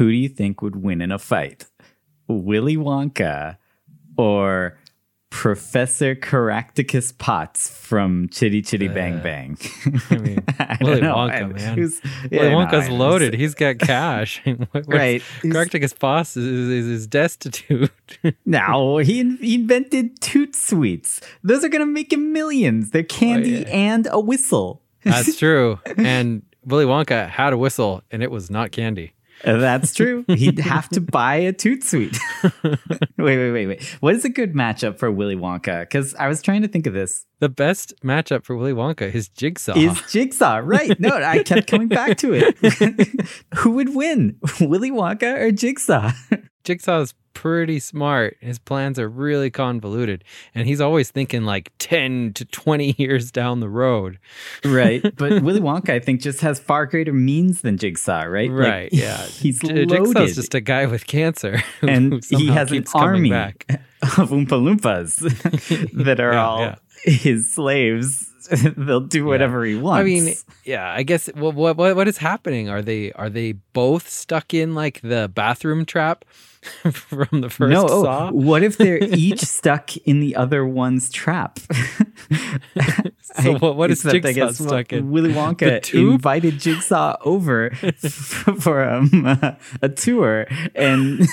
who do you think would win in a fight? Willy Wonka or Professor Caractacus Potts from Chitty Chitty uh, Bang Bang. I mean, I Willy know. Wonka, I- man. who's- Willy yeah, no, Wonka's I- loaded. He's got cash. Right. Caractacus Boss is, is, is destitute. No, he, he invented toot sweets. Those are going to make him millions. They're oh, candy yeah. and a whistle. That's true. And Willy Wonka had a whistle, and it was not candy. That's true. He'd have to buy a toot sweet. wait, wait, wait, wait. What is a good matchup for Willy Wonka? Because I was trying to think of this. The best matchup for Willy Wonka is Jigsaw. Is Jigsaw right? No, I kept coming back to it. Who would win, Willy Wonka or Jigsaw? Jigsaw's pretty smart. His plans are really convoluted, and he's always thinking like 10 to 20 years down the road. right, but Willy Wonka, I think, just has far greater means than Jigsaw. Right, Like, Right, yeah. He's J- loaded. Jigsaw's just a guy with cancer. and he has an army back. of Oompa Loompas that are Yeah, all yeah. his slaves. They'll do whatever he wants. I mean, yeah, I guess what what what is happening? Are they are they both stuck in like the bathroom trap from the first no. oh, what if they're each stuck in the other one's trap? So what- what is I Jigsaw guess stuck in? Willy Wonka invited Jigsaw over for um, a tour, and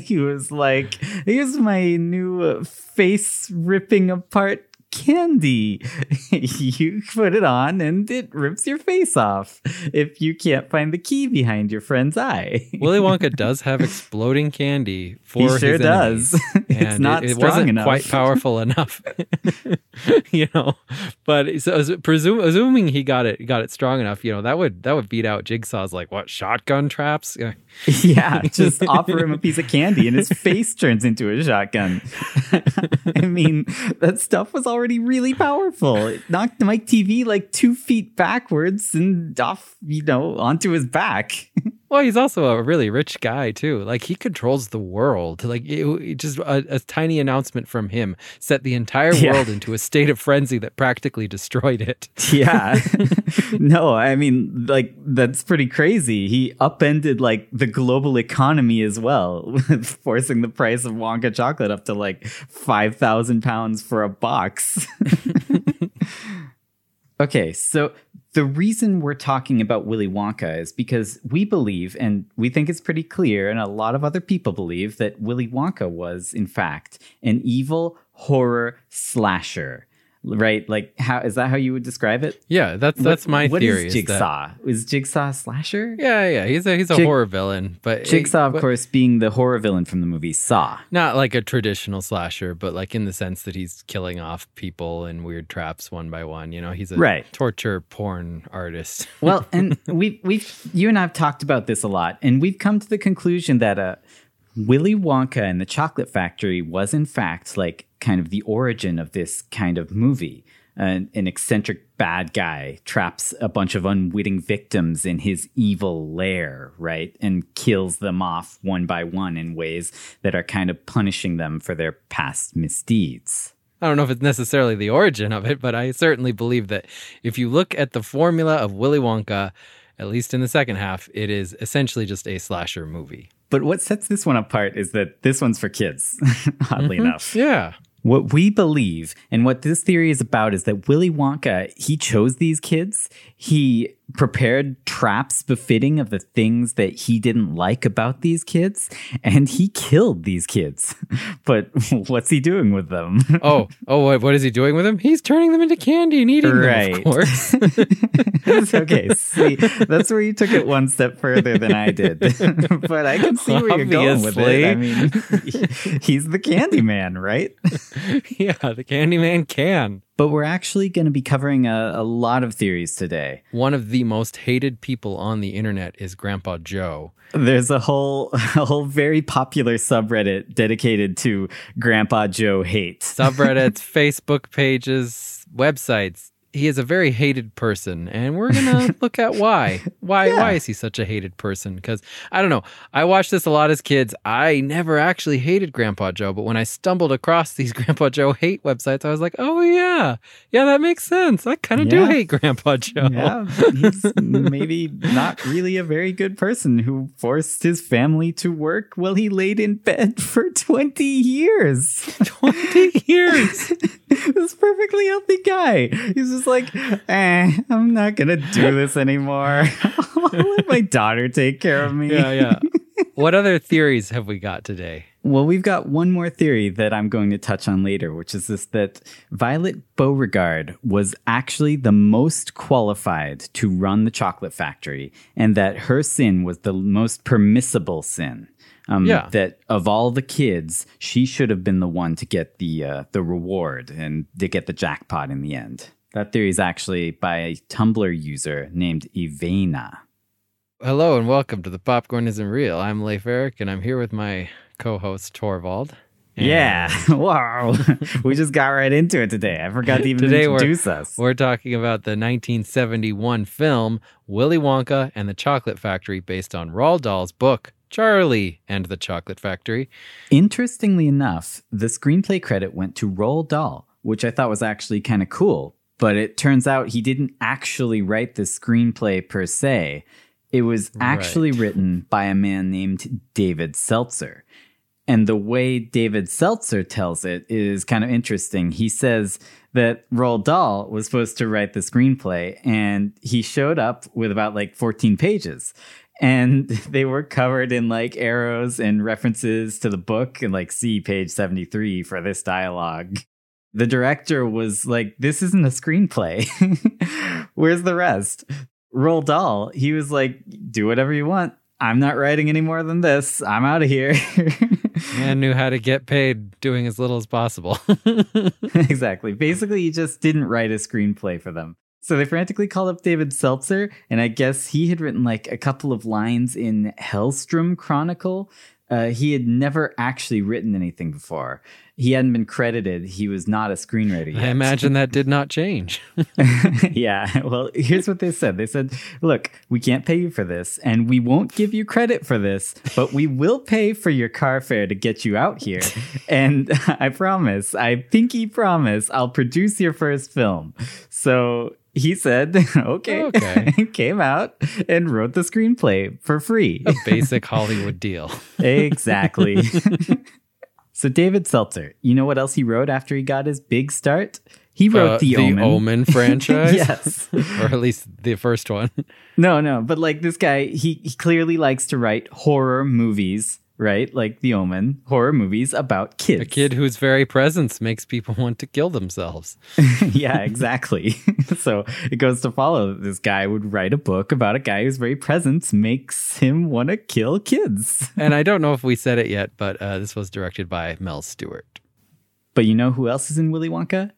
he was like, "Here's my new uh, face ripping apart." Candy, you put it on and it rips your face off if you can't find the key behind your friend's eye. Willy Wonka does have exploding candy for He his sure enemies, does. It's and not it, it strong wasn't enough. quite powerful enough, you know. But so presume, assuming he got it got it strong enough, you know, that would that would beat out Jigsaw's like what shotgun traps. Yeah, just offer him a piece of candy and his face turns into a shotgun. I mean, that stuff was already really powerful. It knocked Mike TV like two feet backwards and off, you know, onto his back. Well, he's also a really rich guy too. Like he controls the world. Like it, it just a, a tiny announcement from him set the entire Yeah. world into a state of frenzy that practically destroyed it. Yeah. no, I mean, like, that's pretty crazy. He upended like the global economy as well, forcing the price of Wonka chocolate up to like 5,000 pounds for a box. okay, so the reason we're talking about Willy Wonka is because we believe, and we think it's pretty clear, and a lot of other people believe, that Willy Wonka was, in fact, an evil horror slasher. Right? Like, how is that how you would describe it? Yeah, that's that's What- my what theory. is is that- Jigsaw? Is Jigsaw a slasher? yeah, yeah, he's a he's a Jig- horror villain, but Jigsaw, of but course, being the horror villain from the movie Saw. not like a traditional slasher, but like in the sense that he's killing off people in weird traps one by one. You know, he's a Right. torture porn artist. Well, and we we've you and I've talked about this a lot, and we've come to the conclusion that uh, Willy Wonka and the Chocolate Factory was in fact like kind of the origin of this kind of movie. An, an eccentric bad guy traps a bunch of unwitting victims in his evil lair, right? And kills them off one by one in ways that are kind of punishing them for their past misdeeds. I don't know if it's necessarily the origin of it, but I certainly believe that if you look at the formula of Willy Wonka, at least in the second half, it is essentially just a slasher movie. But what sets this one apart is that this one's for kids, oddly mm-hmm. enough. Yeah. What we believe and what this theory is about is that Willy Wonka, he chose these kids. He prepared traps befitting of the things that he didn't like about these kids, and he killed these kids. But what's he doing with them? Oh, oh, what, what is he doing with them? He's turning them into candy and eating them, Right. of course. okay, see, that's where you took it one step further than I did. but I can see where you're going with it. I mean, he's the candy man, right? yeah, the Candyman can. But we're actually going to be covering a, a lot of theories today. One of the most hated people on the internet is Grandpa Joe. There's a whole a whole very popular subreddit dedicated to Grandpa Joe hate. Subreddits, Facebook pages, websites. He is a very hated person, and we're gonna look at why. Why? Yeah. Why is he such a hated person? Because I don't know. I watched this a lot as kids. I never actually hated Grandpa Joe, but when I stumbled across these Grandpa Joe hate websites, I was like, oh yeah, yeah, that makes sense. I kind of do hate Grandpa Joe. Yeah, he's maybe not really a very good person who forced his family to work while he laid in bed for 20 years. 20 years. this perfectly healthy guy. He's just like, eh, I'm not to do this anymore. I'll let my daughter take care of me. yeah, yeah. What other theories have we got today? Well, we've got one more theory that I'm going to touch on later, which is this that Violet Beauregarde was actually the most qualified to run the chocolate factory, and that her sin was the most permissible sin. Um, Yeah. That of all the kids, she should have been the one to get the uh, the reward and to get the jackpot in the end. That theory is actually by a Tumblr user named Ivana. Hello and welcome to the Popcorn Isn't Real. I'm Leif Eric and I'm here with my co-host Torvald. And Yeah. Wow. we just got right into it today. I forgot to even Today we're- introduce us. We're talking about the 1971 film Willy Wonka and the Chocolate Factory based on Roald Dahl's book Charlie and the Chocolate Factory. Interestingly enough, the screenplay credit went to Roald Dahl, which I thought was actually kind of cool. But it turns out he didn't actually write the screenplay per se. It was actually written by a man named David Seltzer. And the way David Seltzer tells it is kind of interesting. He says that Roald Dahl was supposed to write the screenplay, and he showed up with about like 14 pages. And they were covered in like arrows and references to the book, and like, see page 73 for this dialogue. The director was like, This isn't a screenplay. Where's the rest? Roald Dahl, he was like, Do whatever you want. I'm not writing any more than this. I'm out of here. Man knew how to get paid doing as little as possible. exactly. Basically, he just didn't write a screenplay for them. So they frantically called up David Seltzer, and I guess he had written like a couple of lines in Hellstrom Chronicle. Uh, he had never actually written anything before. He hadn't been credited. He was not a screenwriter yet. I imagine that did not change. yeah. Well, here's what they said. They said, look, we can't pay you for this, and we won't give you credit for this, but we will pay for your car fare to get you out here. and I promise, I pinky promise, I'll produce your first film. So he said, okay. Okay. Came out and wrote the screenplay for free. A basic Hollywood deal. exactly. So David Seltzer, you know what else he wrote after he got his big start? He wrote Uh, the, Omen. franchise. yes. Or at least the first one. No, no, but like this guy, he, he clearly likes to write horror movies, right? Like The Omen, horror movies about kids. A kid whose very presence makes people want to kill themselves. yeah, exactly. so it goes to follow that this guy would write a book about a guy whose very presence makes him want to kill kids. And I don't know if we said it yet, but uh, this was directed by Mel Stuart. But you know who else is in Willy Wonka?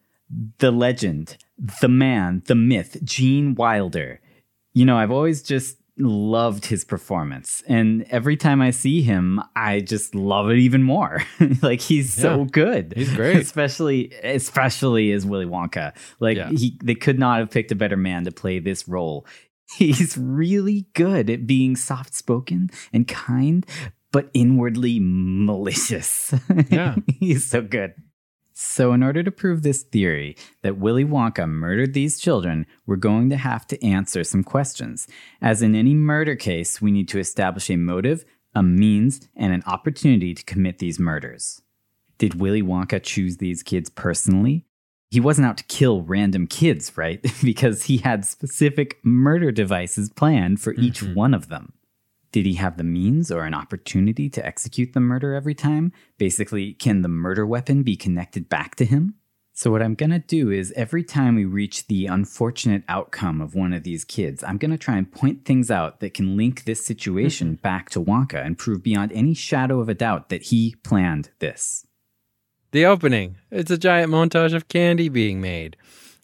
The legend, the man, the myth, Gene Wilder. You know, I've always just loved his performance. And every time I see him, I just love it even more. like he's so good. he's great. especially especially as Willy Wonka. Like Yeah. he they could not have picked a better man to play this role. He's really good at being soft-spoken and kind, but inwardly malicious. Yeah. he's so good. So, in order to prove this theory that Willy Wonka murdered these children, we're going to have to answer some questions. As in any murder case, we need to establish a motive, a means, and an opportunity to commit these murders. Did Willy Wonka choose these kids personally? He wasn't out to kill random kids, right? because he had specific murder devices planned for each Mhm. one of them. Did he have the means or an opportunity to execute the murder every time? Basically, can the murder weapon be connected back to him? So, what I'm gonna do is every time we reach the unfortunate outcome of one of these kids, I'm gonna try and point things out that can link this situation mm-hmm. back to Wonka and prove beyond any shadow of a doubt that he planned this. The opening. It's a giant montage of candy being made.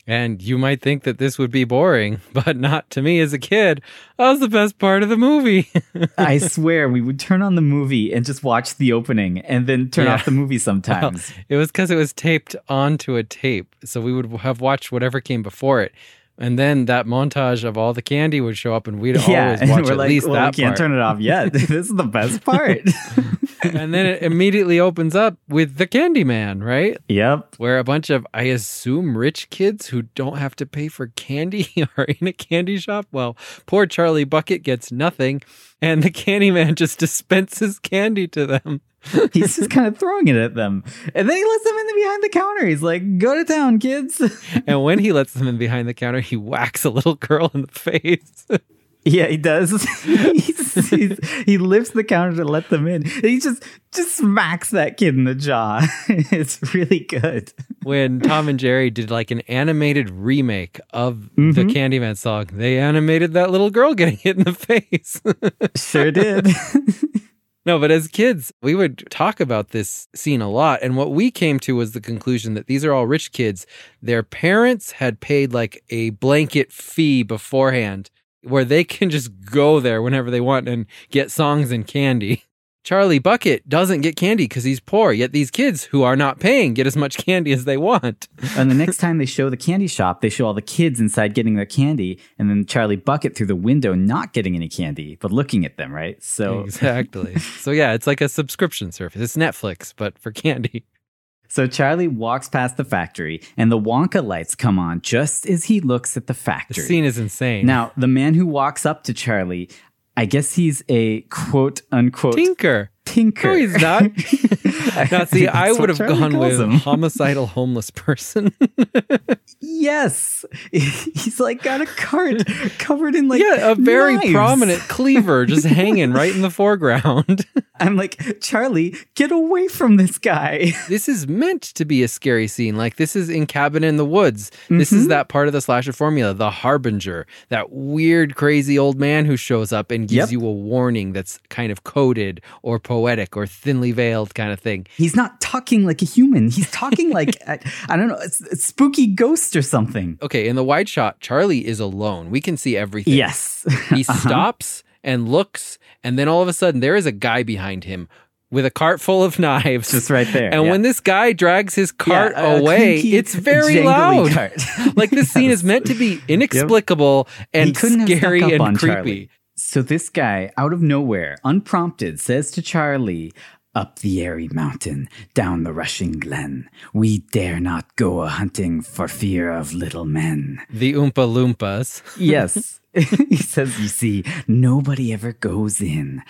And you might think that this would be boring, but not to me as a kid. That was the best part of the movie. I swear we would turn on the movie and just watch the opening and then turn Yeah. off the movie sometimes. it was because it was taped onto a tape. So we would have watched whatever came before it. And then that montage of all the candy would show up, and we'd yeah, always watch at like, least well, that we can't part. turn it off yet. this is the best part. and then it immediately opens up with the Candyman, right? yep. Where a bunch of, I assume, rich kids who don't have to pay for candy are in a candy shop. Well, poor Charlie Bucket gets nothing, and the Candyman just dispenses candy to them. He's just kind of throwing it at them. And then he lets them in the behind the counter. He's like, go to town, kids. And when he lets them in behind the counter, he whacks a little girl in the face. yeah, he does. he's, he's, he lifts the counter to let them in. And he just just smacks that kid in the jaw. it's really good. when Tom and Jerry did like an animated remake of the Mhm. Candyman song, they animated that little girl getting hit in the face. Sure did. No, but as kids, we would talk about this scene a lot. And what we came to was the conclusion that these are all rich kids. Their parents had paid like a blanket fee beforehand where they can just go there whenever they want and get songs and candy. Charlie Bucket doesn't get candy because he's poor, yet these kids who are not paying get as much candy as they want. and the next time they show the candy shop, they show all the kids inside getting their candy, and then Charlie Bucket through the window not getting any candy, but looking at them, right? So Exactly. so yeah, it's like a subscription service. It's Netflix, but for candy. So Charlie walks past the factory, and the Wonka lights come on just as he looks at the factory. The scene is insane. Now, the man who walks up to Charlie, I guess he's a quote unquote Tinker. Tinker. No, he's not. now, see, I would have Charlie gone with him. homicidal homeless person. Yes, he's like got a cart covered in like yeah, a very knives. prominent cleaver just hanging right in the foreground. I'm like Charlie, get away from this guy. this is meant to be a scary scene. Like this is in Cabin in the Woods. This is Mhm. that part of the slasher formula, the harbinger, that weird, crazy old man who shows up and gives Yep. you a warning that's kind of coded or poetic or thinly veiled kind of thing. He's not talking like a human. He's talking like I, I don't know, it's, a spooky ghost or something. Okay, in the wide shot, Charlie is alone. We can see everything. Yes, He Uh-huh. stops and looks, and then all of a sudden there is a guy behind him with a cart full of knives. just right there. and yeah. when this guy drags his cart Yeah, a away, clinky, it's very loud. like this scene is meant to be inexplicable He and scary and creepy. Charlie. So this guy, out of nowhere, unprompted, says to Charlie, Up the airy mountain, down the rushing glen, we dare not go a hunting for fear of little men. The Oompa Loompas. Yes. he says, You see, nobody ever goes in,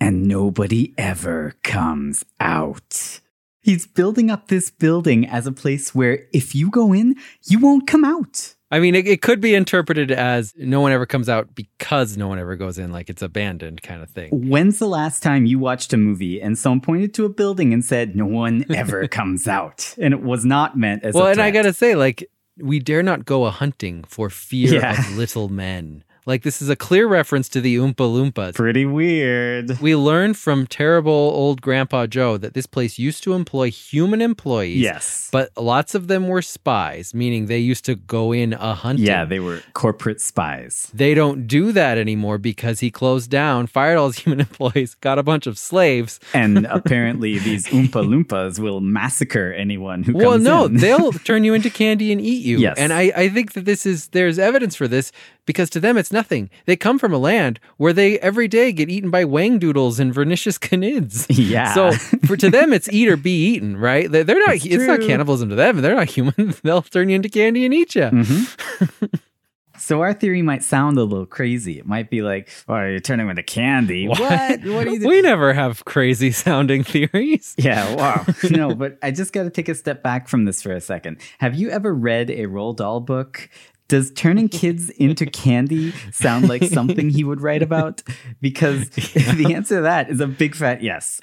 and nobody ever comes out. He's building up this building as a place where if you go in, you won't come out. I mean, it, it could be interpreted as no one ever comes out because no one ever goes in, like it's abandoned kind of thing. When's the last time you watched a movie and someone pointed to a building and said, No one ever comes out? And it was not meant as Well, and I gotta say, like, we dare not go a hunting for fear Yeah. of little men. Like, this is a clear reference to the Oompa Loompas. Pretty weird. We learned from terrible old Grandpa Joe that this place used to employ human employees. Yes. But lots of them were spies, meaning they used to go in a hunting. yeah, they were corporate spies. They don't do that anymore because he closed down, fired all his human employees, got a bunch of slaves. And apparently, these Oompa Loompas will massacre anyone who Well, comes no, in. they'll turn you into candy and eat you. Yes. And I, I think that this is, there's evidence for this because to them it's nothing. They come from a land where they every day get eaten by Whangdoodles and vernicious canids. yeah. So for to them, it's eat or be eaten, right? They- They're not. It's It's, not cannibalism to them. They're not human. They'll turn you into candy and eat you. Mhm. So our theory might sound a little crazy. It might be like, "Oh, you're turning into candy." What? What are you? We never have crazy sounding theories. Yeah, wow. no, but I just got to take a step back from this for a second. Have you ever read a Roald Dahl book? Does turning kids into candy sound like something he would write about? Because the answer to that is a big fat yes.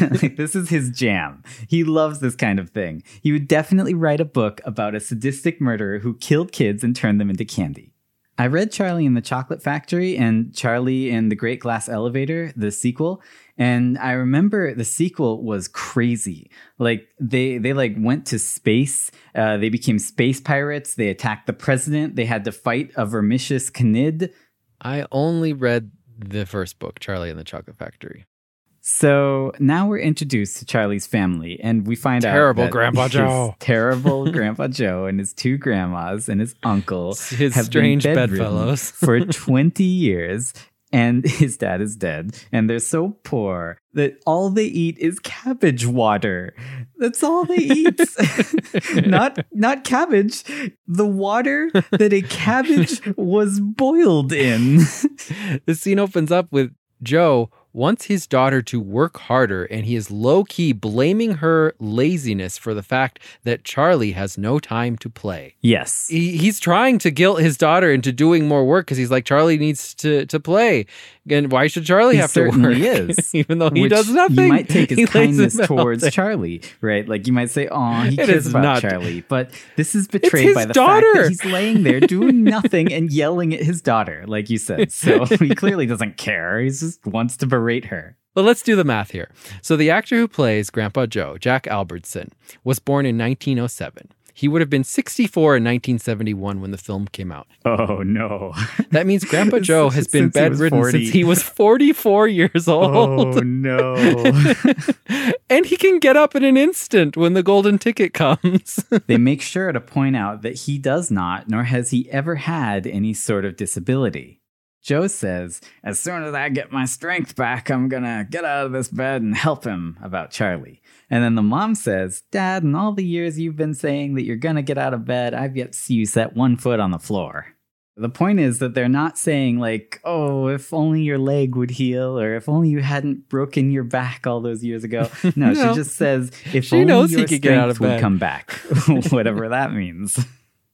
like, this is his jam. He loves this kind of thing. He would definitely write a book about a sadistic murderer who killed kids and turned them into candy. I read Charlie in the Chocolate Factory and Charlie in the Great Glass Elevator, the sequel, and I remember the sequel was crazy. Like they they like went to space. Uh, they became space pirates. They attacked the president. They had to fight a vermicious Knid. I only read the first book, Charlie and the Chocolate Factory. So now we're introduced to Charlie's family, and we find Terrible out that Grandpa Joe. terrible Grandpa Joe, and his two grandmas and his uncle, His strange bedfellows. for twenty years, and his dad is dead, and they're so poor that all they eat is cabbage water. That's all they eat. not not cabbage, the water that a cabbage was boiled in. the scene opens up with Joe wants his daughter to work harder, and he is low key blaming her laziness for the fact that Charlie has no time to play. yes. He, he's trying to guilt his daughter into doing more work because he's like, Charlie needs to, to play. And why should Charlie He have to work? certainly is. Even though he Which does nothing. You might take his kindness towards. Charlie, right? Like you might say, "Oh, he It cares about not. Charlie," but this is betrayed by the fact daughter. that he's laying there doing nothing and yelling at his daughter, like you said. So he clearly doesn't care. He just wants to berate her. But let's do the math here. So the actor who plays Grandpa Joe, Jack Albertson, was born in 1907. He would have been 64 in 1971 when the film came out. Oh no! That means Grandpa Joe has been Since he bedridden since he was 44 years oh, old. Oh no! and he can get up in an instant when the golden ticket comes. they make sure to point out that he does not, nor has he ever had any sort of disability. Joe says, As soon as I get my strength back, I'm gonna get out of this bed and help him about Charlie. And then the mom says, Dad, in all the years you've been saying that you're gonna get out of bed, I've yet to see you set one foot on the floor. The point is that they're not saying, like, oh, if only your leg would heal, or if only you hadn't broken your back all those years ago. No, No. she just says, if She only knows he your could get out of strength would bed. come back, whatever that means.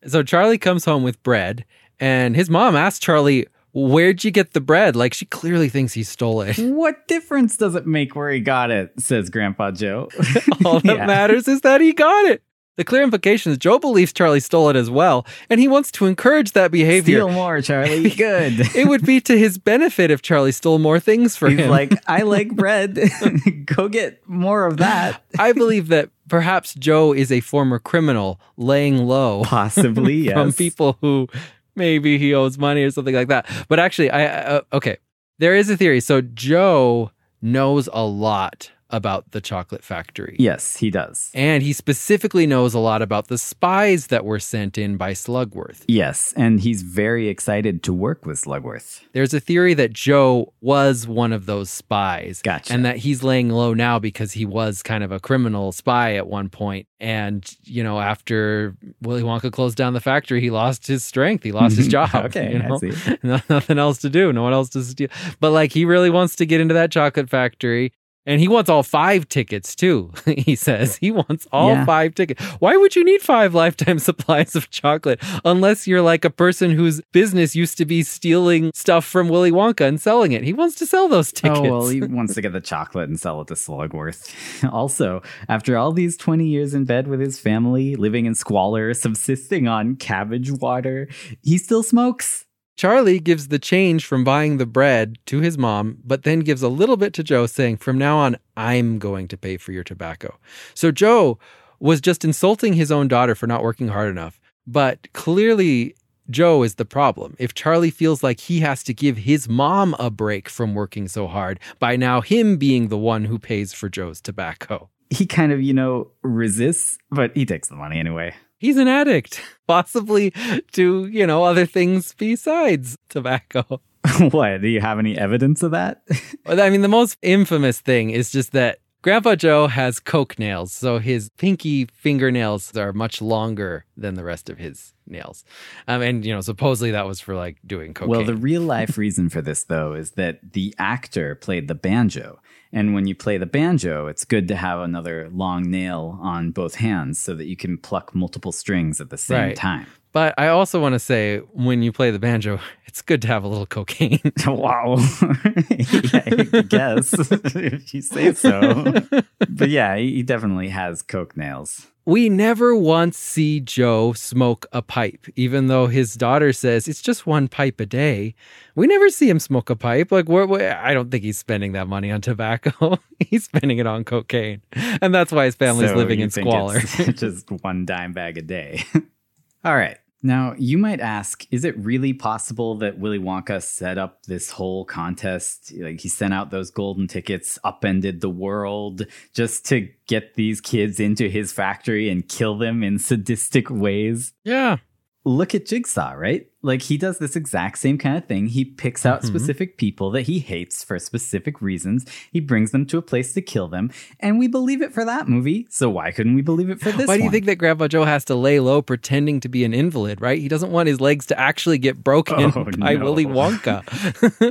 so Charlie comes home with bread, and his mom asks Charlie, Where'd you get the bread? Like she clearly thinks he stole it. What difference does it make where he got it? Says Grandpa Joe. All that Yeah. matters is that he got it. The clear implication is Joe believes Charlie stole it as well, and he wants to encourage that behavior. Steal more, Charlie. Good. it would be to his benefit if Charlie stole more things for He's him. like, I like bread. Go get more of that. I believe that perhaps Joe is a former criminal laying low Possibly, yes. from people who maybe he owes money or something like that. But actually, I uh, okay, there is a theory. So Joe knows a lot about the chocolate factory. Yes, he does. And he specifically knows a lot about the spies that were sent in by Slugworth. Yes, and he's very excited to work with Slugworth. There's a theory that Joe was one of those spies. Gotcha. And that he's laying low now because he was kind of a criminal spy at one point. And, you know, after Willy Wonka closed down the factory, he lost his strength. He lost his job. Okay, you know? Nothing else to do. No one else to steal. But like he really wants to get into that chocolate factory. And he wants all five tickets too, he says. He wants all Yeah. five tickets. Why would you need five lifetime supplies of chocolate unless you're like a person whose business used to be stealing stuff from Willy Wonka and selling it? He wants to sell those tickets. Oh, well, he wants to get the chocolate and sell it to Slugworth. also, after all these 20 years in bed with his family, living in squalor, subsisting on cabbage water, he still smokes. Charlie gives the change from buying the bread to his mom, but then gives a little bit to Joe, saying, From now on, I'm going to pay for your tobacco. So Joe was just insulting his own daughter for not working hard enough. But clearly, Joe is the problem. If Charlie feels like he has to give his mom a break from working so hard by now him being the one who pays for Joe's tobacco. He kind of, you know, resists, but he takes the money anyway. He's an addict, possibly to, you know, other things besides tobacco. what? Do you have any evidence of that? Well, I mean, the most infamous thing is just that Grandpa Joe has coke nails, so his pinky fingernails are much longer than the rest of his nails. Um, and you know, supposedly that was for like doing cocaine. Well, the real life reason for this, though, is that the actor played the banjo. And when you play the banjo, it's good to have another long nail on both hands so that you can pluck multiple strings at the same Right. time. But I also want to say when you play the banjo, it's good to have a little cocaine. wow. yeah, I guess if you say so. But yeah, he definitely has coke nails. We never once see Joe smoke a pipe, even though his daughter says it's just one pipe a day. We never see him smoke a pipe. Like, where, where, I don't think he's spending that money on tobacco. he's spending it on cocaine. And that's why his family's So living in squalor. it's just one dime bag a day. All right. Now, you might ask, is it really possible that Willy Wonka set up this whole contest? Like, he sent out those golden tickets, upended the world just to get these kids into his factory and kill them in sadistic ways? yeah. Look at Jigsaw, right? Like, he does this exact same kind of thing. He picks out Mhm. specific people that he hates for specific reasons. He brings them to a place to kill them, and we believe it for that movie. So, why couldn't we believe it for this Why do you one? think that Grandpa Joe has to lay low pretending to be an invalid, right? He doesn't want his legs to actually get broken Oh, by no. Willy Wonka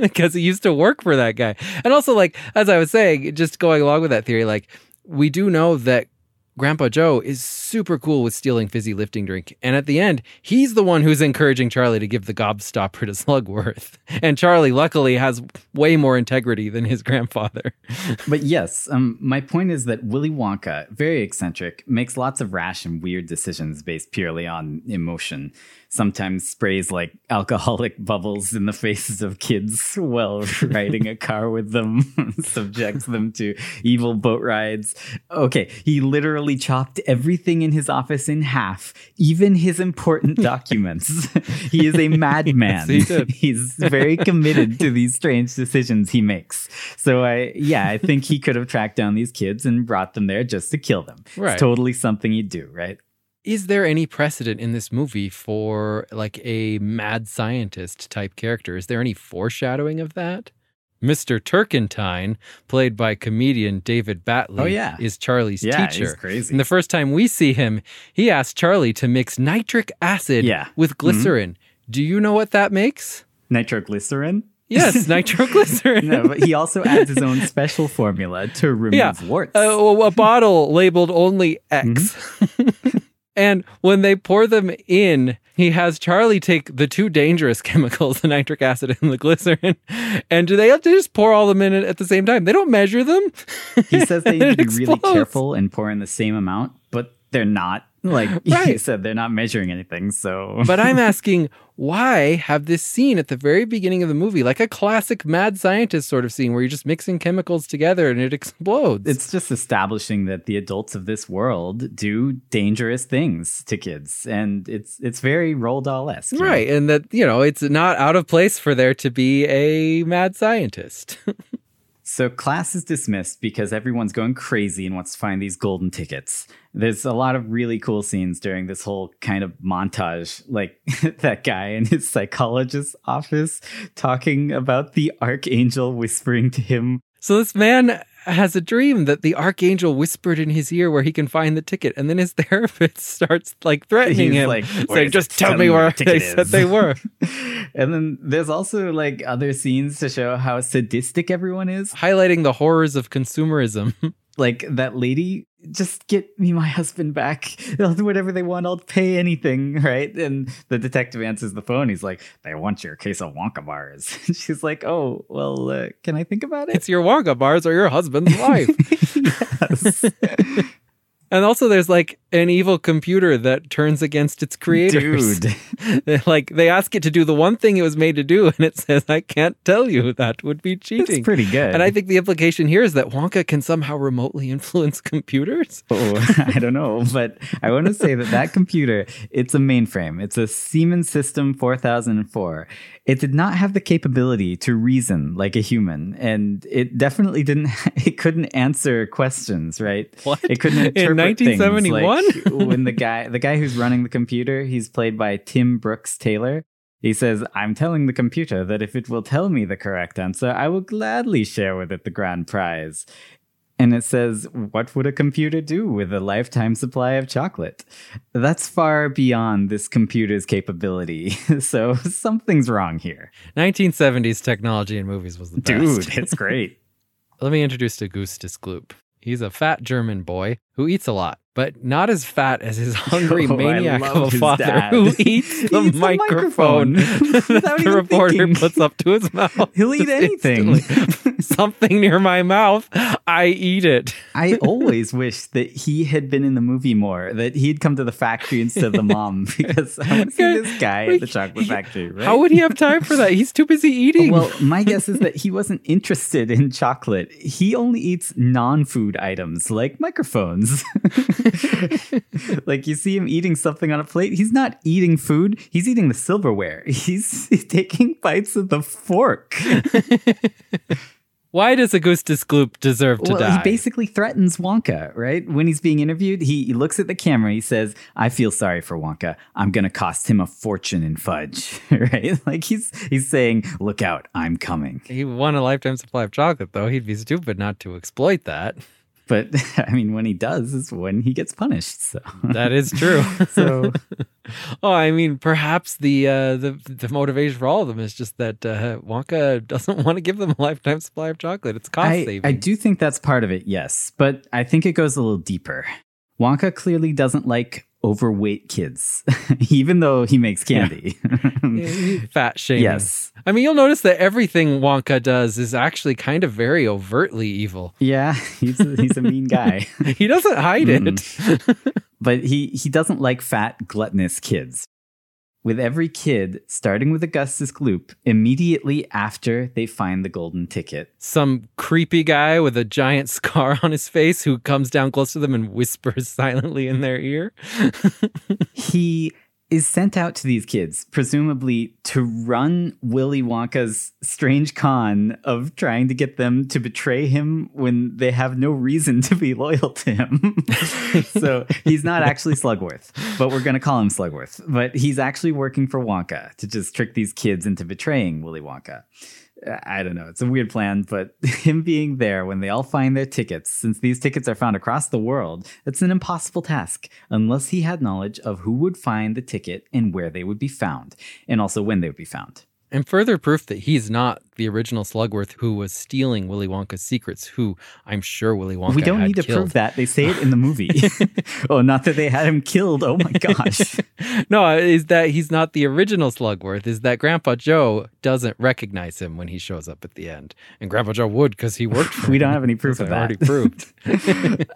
because he used to work for that guy. And also, like, as I was saying, just going along with that theory, like, we do know that Grandpa Joe is super cool with stealing fizzy lifting drink. And at the end, he's the one who's encouraging Charlie to give the gobstopper to Slugworth. And Charlie, luckily, has way more integrity than his grandfather. But yes, um, my point is that Willy Wonka, very eccentric, makes lots of rash and weird decisions based purely on emotion. Sometimes sprays like alcoholic bubbles in the faces of kids while riding a car with them, subjects them to evil boat rides. Okay, he literally chopped everything in his office in half, even his important documents. he is a madman. he. He's very committed to these strange decisions he makes. So I yeah, I think he could have tracked down these kids and brought them there just to kill them. Right. It's totally something you do, right? Is there any precedent in this movie for like a mad scientist type character? Is there any foreshadowing of that? Mr. Turkentine, played by comedian David Battley, Oh, yeah. is Charlie's yeah, teacher. he's crazy. And the first time we see him, he asks Charlie to mix nitric acid Yeah. Mm-hmm. with glycerin. Do you know what that makes? Nitroglycerin? Yes, nitroglycerin. no, but he also adds his own special formula to remove Yeah. warts. a, a bottle labeled only X. Mm-hmm. and when they pour them in, he has Charlie take the two dangerous chemicals, the nitric acid and the glycerin. And do they have to just pour all them in at the same time? They don't measure them. he says they need to be really careful and pour in the same amount, but they're not. Like he Right. said, they're not measuring anything. So But I'm asking, why have this scene at the very beginning of the movie, like a classic mad scientist sort of scene where you're just mixing chemicals together and it explodes? it's just establishing that the adults of this world do dangerous things to kids, and it's it's very Roald Dahl esque, right. And that, you know, it's not out of place for there to be a mad scientist. So class is dismissed because everyone's going crazy and wants to find these golden tickets. There's a lot of really cool scenes during this whole kind of montage, like that guy in his psychologist's office talking about the archangel whispering to him. So this man has a dream that the archangel whispered in his ear where he can find the ticket, and then his therapist starts like threatening He's him, like, saying, "Just tell, Tell me me where where the they ticket said they were." and then there's also like other scenes to show how sadistic everyone is. Highlighting the horrors of consumerism. Like that lady, just get me my husband back. They'll do whatever they want. I'll pay anything, right? And the detective answers the phone. He's like, "They want your case of Wonka bars." She's like, "Oh, well, uh, can I think about it?" it's your Wonka bars or your husband's life. yes. And also, there's like an evil computer that turns against its creators. Dude, like they ask it to do the one thing it was made to do, and it says, "I can't tell you." That would be it's cheating. pretty good. And I think the implication here is that Wonka can somehow remotely influence computers. Oh, I don't know, but I want to say that that computer, it's a mainframe. It's a Siemens System 4004. It did not have the capability to reason like a human, and it definitely didn't. It couldn't answer questions, right? What? It couldn't In interpret things, 1971? like when the guy, the guy who's running the computer, he's played by Tim Brooks Taylor. He says, I'm telling the computer that if it will tell me the correct answer, I will gladly share with it the grand prize. And it says, What would a computer do with a lifetime supply of chocolate? That's far beyond this computer's capability. so something's wrong here. 1970s technology in movies was the best. Dude, it's great. Let me introduce Augustus Gloop. He's a fat German boy who eats a lot, but not as fat as his hungry Oh, maniac of a father dad. who eats the eats microphone, microphone that the reporter thinking. puts up to his mouth. He'll eat anything. Something near my mouth, I eat it. I always wish that he had been in the movie more, that he'd come to the factory instead of the mom, because I want to see this guy at the chocolate factory, right? How would he have time for that? He's too busy eating. Well, my guess is that he wasn't interested in chocolate. He only eats non food items like microphones. like you see him eating something on a plate. He's not eating food, he's eating the silverware. He's, taking bites of the fork. Why does Augustus Gloop deserve to well, die? he basically threatens Wonka, right? When he's being interviewed, he, he looks at the camera. He says, "I feel sorry for Wonka. I'm going to cost him a fortune in fudge." right? Like he's he's saying, "Look out, I'm coming." he won a lifetime supply of chocolate, though. He'd be stupid not to exploit that. But I mean, when he does, is when he gets punished. So That is true. So- oh, I mean, perhaps the uh, the the motivation for all of them is just that uh, Wonka doesn't want to give them a lifetime supply of chocolate. It's cost I, saving. I do think that's part of it, yes. But I think it goes a little deeper. Wonka clearly doesn't like overweight kids, even though he makes candy. Fat shaming. yes. I mean, you'll notice that everything Wonka does is actually kind of very overtly evil. Yeah, he's a, he's a mean guy. He doesn't hide mm. it. but he he doesn't like fat gluttonous kids. With every kid, starting with Augustus Gloop, immediately after they find the golden ticket, Some creepy guy with a giant scar on his face who comes down close to them and whispers silently in their ear. he is sent out to these kids, presumably to run Willy Wonka's strange con of trying to get them to betray him when they have no reason to be loyal to him. so he's not actually Slugworth, but we're going to call him Slugworth. But he's actually working for Wonka to just trick these kids into betraying Willy Wonka. I don't know. It's a weird plan, but him being there when they all find their tickets, since these tickets are found across the world, it's an impossible task unless he had knowledge of who would find the ticket and where they would be found, and also when they would be found. And further proof that he's not the original Slugworth who was stealing Willy Wonka's secrets, who I'm sure Willy Wonka we don't need to killed. prove that. They say it in the movie. oh, not that they had him killed. Oh my gosh. no, is that he's not the original Slugworth, is that Grandpa Joe doesn't recognize him when he shows up at the end. And Grandpa Joe would because he worked for We don't have any proof of already that. proved.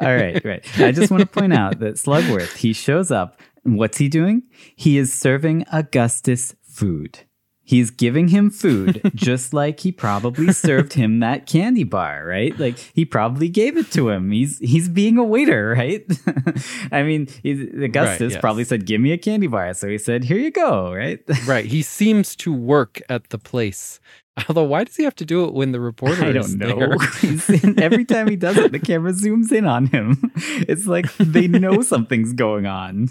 All right, right. I just want to point out that Slugworth, he shows up. And what's he doing? He is serving Augustus food. He's giving him food just like he probably served him that candy bar, right? Like he probably gave it to him. He's he's being a waiter, right? I mean, Augustus yes. probably said, "Give me a candy bar," so he said, "Here you go," right? right. He seems to work at the place. Although, why does he have to do it when the reporter I is don't know. every time he does it, the camera zooms in on him. It's like they know something's going on.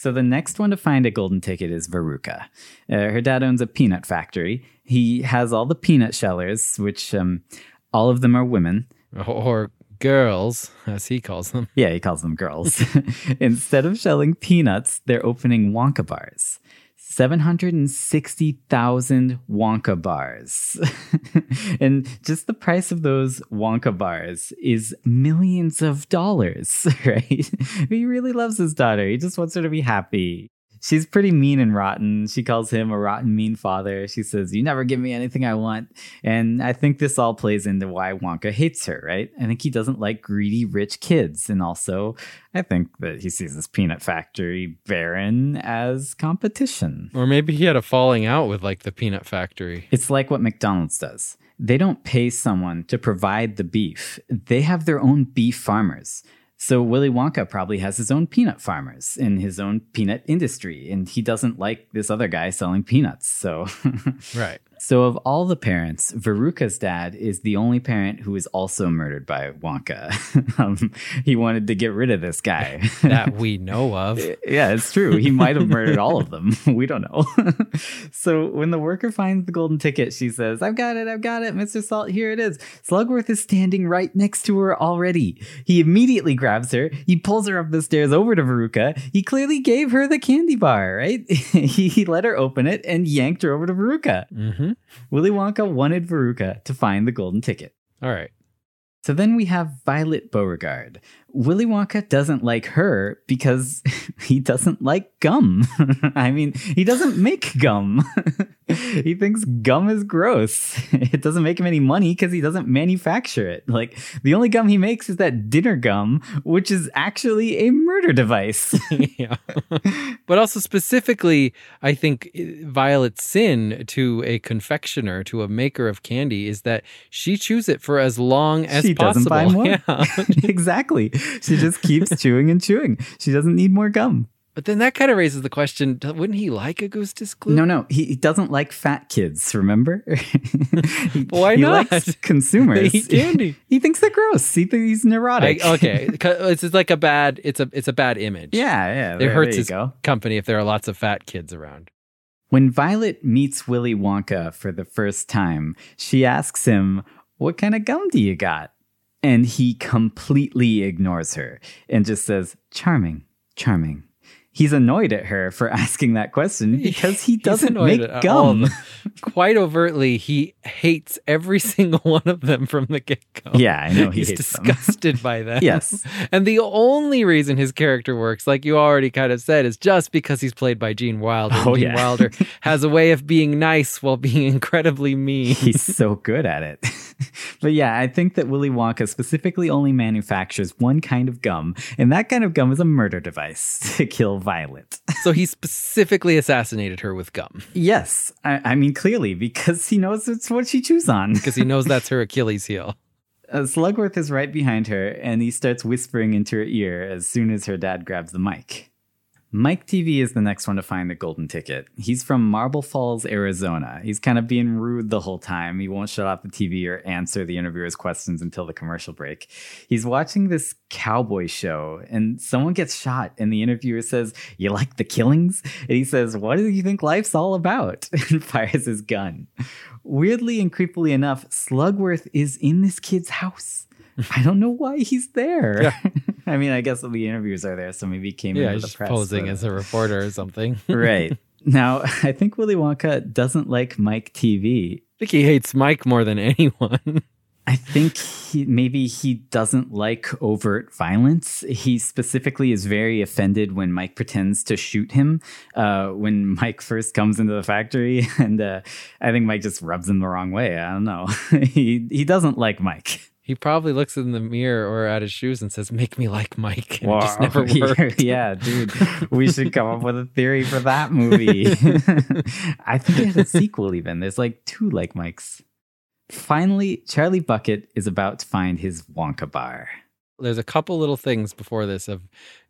So the next one to find a golden ticket is Veruca. Uh, her dad owns a peanut factory. He has all the peanut shellers, which um, all of them are women. Or girls, as he calls them. Yeah, he calls them girls. Instead of shelling peanuts, they're opening Wonka bars. 760,000 Wonka bars. and just the price of those Wonka bars is millions of dollars, right? he really loves his daughter. He just wants her to be happy. She's pretty mean and rotten. She calls him a rotten, mean father. She says, You never give me anything I want. And I think this all plays into why Wonka hates her, right? I think he doesn't like greedy, rich kids. And also, I think that he sees this peanut factory barren as competition. Or maybe he had a falling out with like the peanut factory. It's like what McDonald's does. They don't pay someone to provide the beef, they have their own beef farmers. So Willy Wonka probably has his own peanut farmers in his own peanut industry, and he doesn't like this other guy selling peanuts. So, Right. So of all the parents, Veruca's dad is the only parent who is also murdered by Wonka. um, he wanted to get rid of this guy. That we know of. Yeah, it's true. He might have murdered all of them. We don't know. so when the worker finds the golden ticket, she says, I've got it, I've got it, Mr. Salt, here it is. Slugworth is standing right next to her already. He immediately grabs her, he pulls her up the stairs over to Veruca. He clearly gave her the candy bar, right? he, he let her open it and yanked her over to Veruca. Hmm Willy Wonka wanted Veruca to find the golden ticket. All right. So then we have Violet Beauregarde. Willy Wonka doesn't like her because he doesn't like gum. I mean, he doesn't make gum. he thinks gum is gross. It doesn't make him any money because he doesn't manufacture it. Like, the only gum he makes is that dinner gum, which is actually a murder device. yeah. but also specifically, I think eh, Violet's sin to a confectioner, to a maker of candy, is that she chews it for as long as she possible. doesn't buy more. Yeah. exactly. She just keeps chewing and chewing. She doesn't need more gum. But then that kind of raises the question: Wouldn't he like Augustus Gloop? No, no, he, he doesn't like fat kids. Remember? He- Why he not? likes consumers. They eat candy. he thinks they're gross. He thinks he's neurotic. I- okay, it's like a bad. It's a it's a bad image. yeah, yeah. it there- hurts there his go. company if there are lots of fat kids around. When Violet meets Willy Wonka for the first time, she asks him, What kind of gum do you got? And he completely ignores her and just says, Charming, charming. He's annoyed at her for asking that question because he doesn't make at all of gum. Quite overtly, he hates every single one of them from the get go. Yeah, I know he He's hates them. disgusted by them. Yes. And the only reason his character works, like you already kind of said, is just because he's played by Gene Wilder. Oh, Gene yeah. Wilder has a way of being nice while being incredibly mean. He's so good at it. but yeah, I think that Willy Wonka specifically only manufactures one kind of gum, and that kind of gum is a murder device to kill Violet. so he specifically assassinated her with gum yes, I, I mean, clearly, because he knows it's what she chews on. because he knows that's her Achilles heel. Uh, Slugworth is right behind her, and he starts whispering into her ear as soon as her dad grabs the mic. Mike TV is the next one to find the golden ticket. He's from Marble Falls, Arizona. He's kind of being rude the whole time. He won't shut off the TV or answer the interviewer's questions until the commercial break. He's watching this cowboy show, and someone gets shot, and the interviewer says, You like the killings? And he says, What do you think life's all about? and fires his gun. Weirdly and creepily enough, Slugworth is in this kid's house. I don't know why he's there. I mean, I guess the interviews are there, so maybe he came Yeah, in he's the press. posing but- as a reporter or something. Right. Now, I think Willy Wonka doesn't like Mike TV. I think he hates Mike more than anyone. I think he maybe he doesn't like overt violence. He specifically is very offended when Mike pretends to shoot him. Uh, when Mike first comes into the factory, and uh, I think Mike just rubs him the wrong way. I don't know. he he doesn't like Mike. He probably looks in the mirror or at his shoes and says, "Make me like Mike." And it just Wow. never worked. yeah, dude. We should come up with a theory for that movie. I think it had a sequel even. There's like two like Mike's. Finally, Charlie Bucket is about to find his Wonka bar. There's a couple little things before this of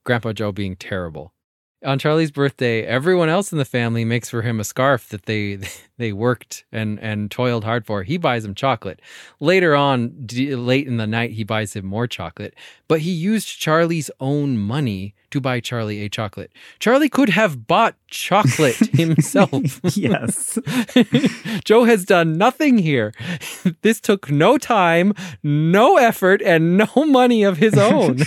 Grandpa Joe being terrible. On Charlie's birthday, everyone else in the family makes for him a scarf that they they worked and and toiled hard for. He buys him chocolate. Later on, d- late in the night, he buys him more chocolate. But he used Charlie's own money to buy Charlie a chocolate. Charlie could have bought chocolate himself. yes. Joe has done nothing here. This took no time, no effort, and no money of his own.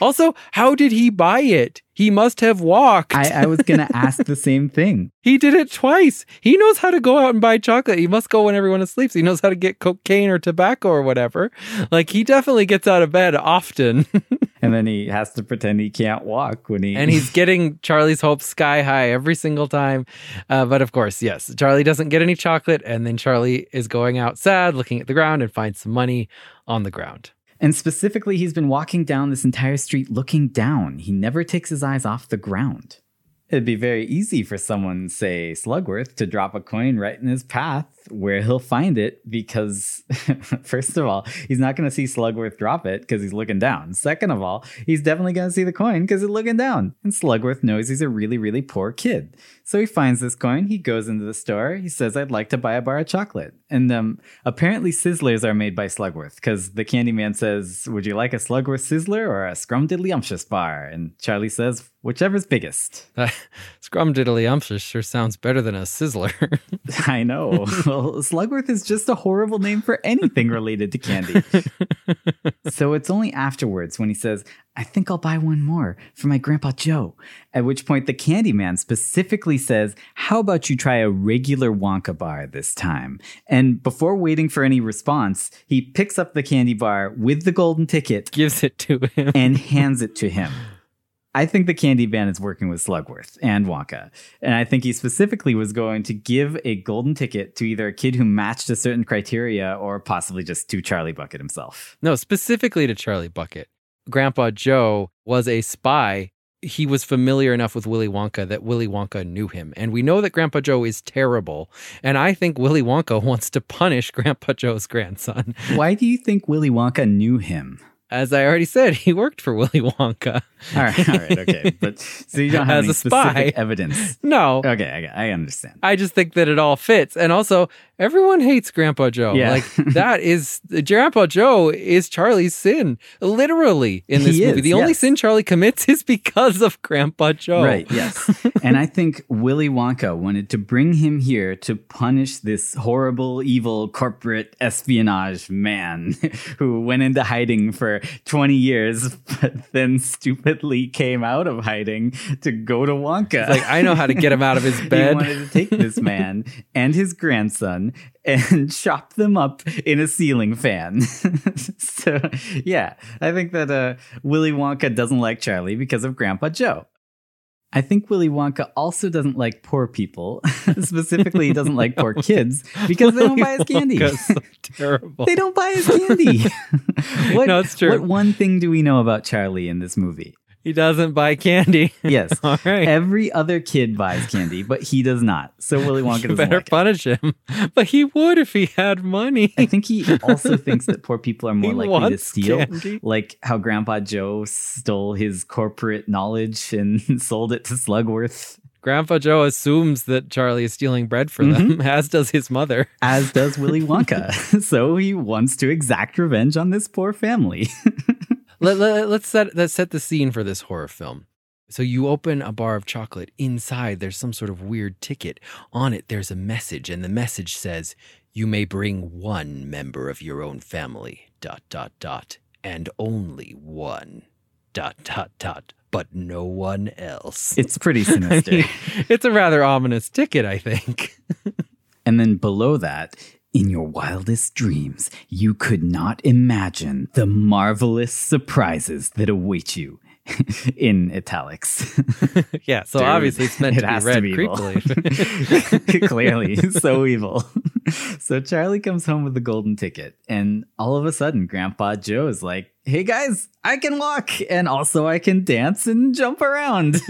also, how did he buy it? He must have walked. I, I was going to ask the same thing. he did it twice. He knows how to go out and buy chocolate. He must go when everyone is asleep. So he knows how to get cocaine or tobacco or whatever. Like he definitely gets out of bed often. And then he has to pretend he can't walk when he. and he's getting Charlie's hopes sky high every single time. Uh, but of course, yes, Charlie doesn't get any chocolate, and then Charlie is going out sad, looking at the ground, and finds some money on the ground. And specifically, he's been walking down this entire street looking down. He never takes his eyes off the ground. It'd be very easy for someone, say Slugworth, to drop a coin right in his path where he'll find it because, first of all, he's not going to see Slugworth drop it because he's looking down. Second of all, he's definitely going to see the coin because he's looking down. And Slugworth knows he's a really, really poor kid. So he finds this coin, he goes into the store, he says, I'd like to buy a bar of chocolate. And um, apparently, Sizzlers are made by Slugworth because the Candyman says, Would you like a Slugworth Sizzler or a Scrumdiddlyumptious bar? And Charlie says, whichever's biggest. That scrumdiddlyumptious sure sounds better than a sizzler. I know. well, Slugworth is just a horrible name for anything related to candy. so it's only afterwards when he says, I think I'll buy one more for my Grandpa Joe. At which point the candy man specifically says, How about you try a regular Wonka bar this time? And before waiting for any response, he picks up the candy bar with the golden ticket Gives it to him. and hands it to him. I think the candy man is working with Slugworth and Wonka. And I think he specifically was going to give a golden ticket to either a kid who matched a certain criteria or possibly just to Charlie Bucket himself. No, specifically to Charlie Bucket. Grandpa Joe was a spy. He was familiar enough with Willy Wonka that Willy Wonka knew him. And we know that Grandpa Joe is terrible. And I think Willy Wonka wants to punish Grandpa Joe's grandson. Why do you think Willy Wonka knew him? As I already said, he worked for Willy Wonka. All right, all right, okay. But so you don't have As any a spy. specific evidence. No, Okay, I, I understand. I just think that it all fits. And also, everyone hates Grandpa Joe. Yeah. Like, that is, Grandpa Joe is Charlie's sin, literally, in this He movie. is, the only sin Charlie commits is because of Grandpa Joe. Right, yes. and I think Willy Wonka wanted to bring him here to punish this horrible, evil corporate espionage man who went into hiding for 20 years, but then stupidly came out of hiding to go to Wonka. Like, I know how to get him out of his bed. He wanted to take this man and his grandson and chop them up in a ceiling fan. so, yeah, I think that uh, Willy Wonka doesn't like Charlie because of Grandpa Joe. I think Willy Wonka also doesn't like poor people. Specifically, he doesn't like poor kids because they don't buy his candy. So terrible. they don't buy his candy. what, No, it's true. What one thing do we know about Charlie in this movie? He doesn't buy candy. Yes. All right. Every other kid buys candy, but he does not. So Willy Wonka you doesn't better like it. punish him. But he would if he had money. I think he also thinks that poor people are more He likely to steal, candy. like how Grandpa Joe stole his corporate knowledge and sold it to Slugworth, Grandpa Joe assumes that Charlie is stealing bread for Mm-hmm. them, as does his mother. as does Willy Wonka. so he wants to exact revenge on this poor family. Let, let, let's set let's set the scene for this horror film. So you open a bar of chocolate. Inside, there's some sort of weird ticket. On it, there's a message, and the message says, "You may bring one member of your own family." Dot dot dot, and only one. Dot dot dot, but no one else. it's pretty sinister. it's a rather ominous ticket, I think. And then below that, in your wildest dreams, you could not imagine the marvelous surprises that await you. in italics. yeah, so Dude, obviously it's meant it to be read evil. creepily. Clearly, so evil. So Charlie comes home with the golden ticket, and all of a sudden, Grandpa Joe is like, "Hey guys, I can walk, and also I can dance and jump around."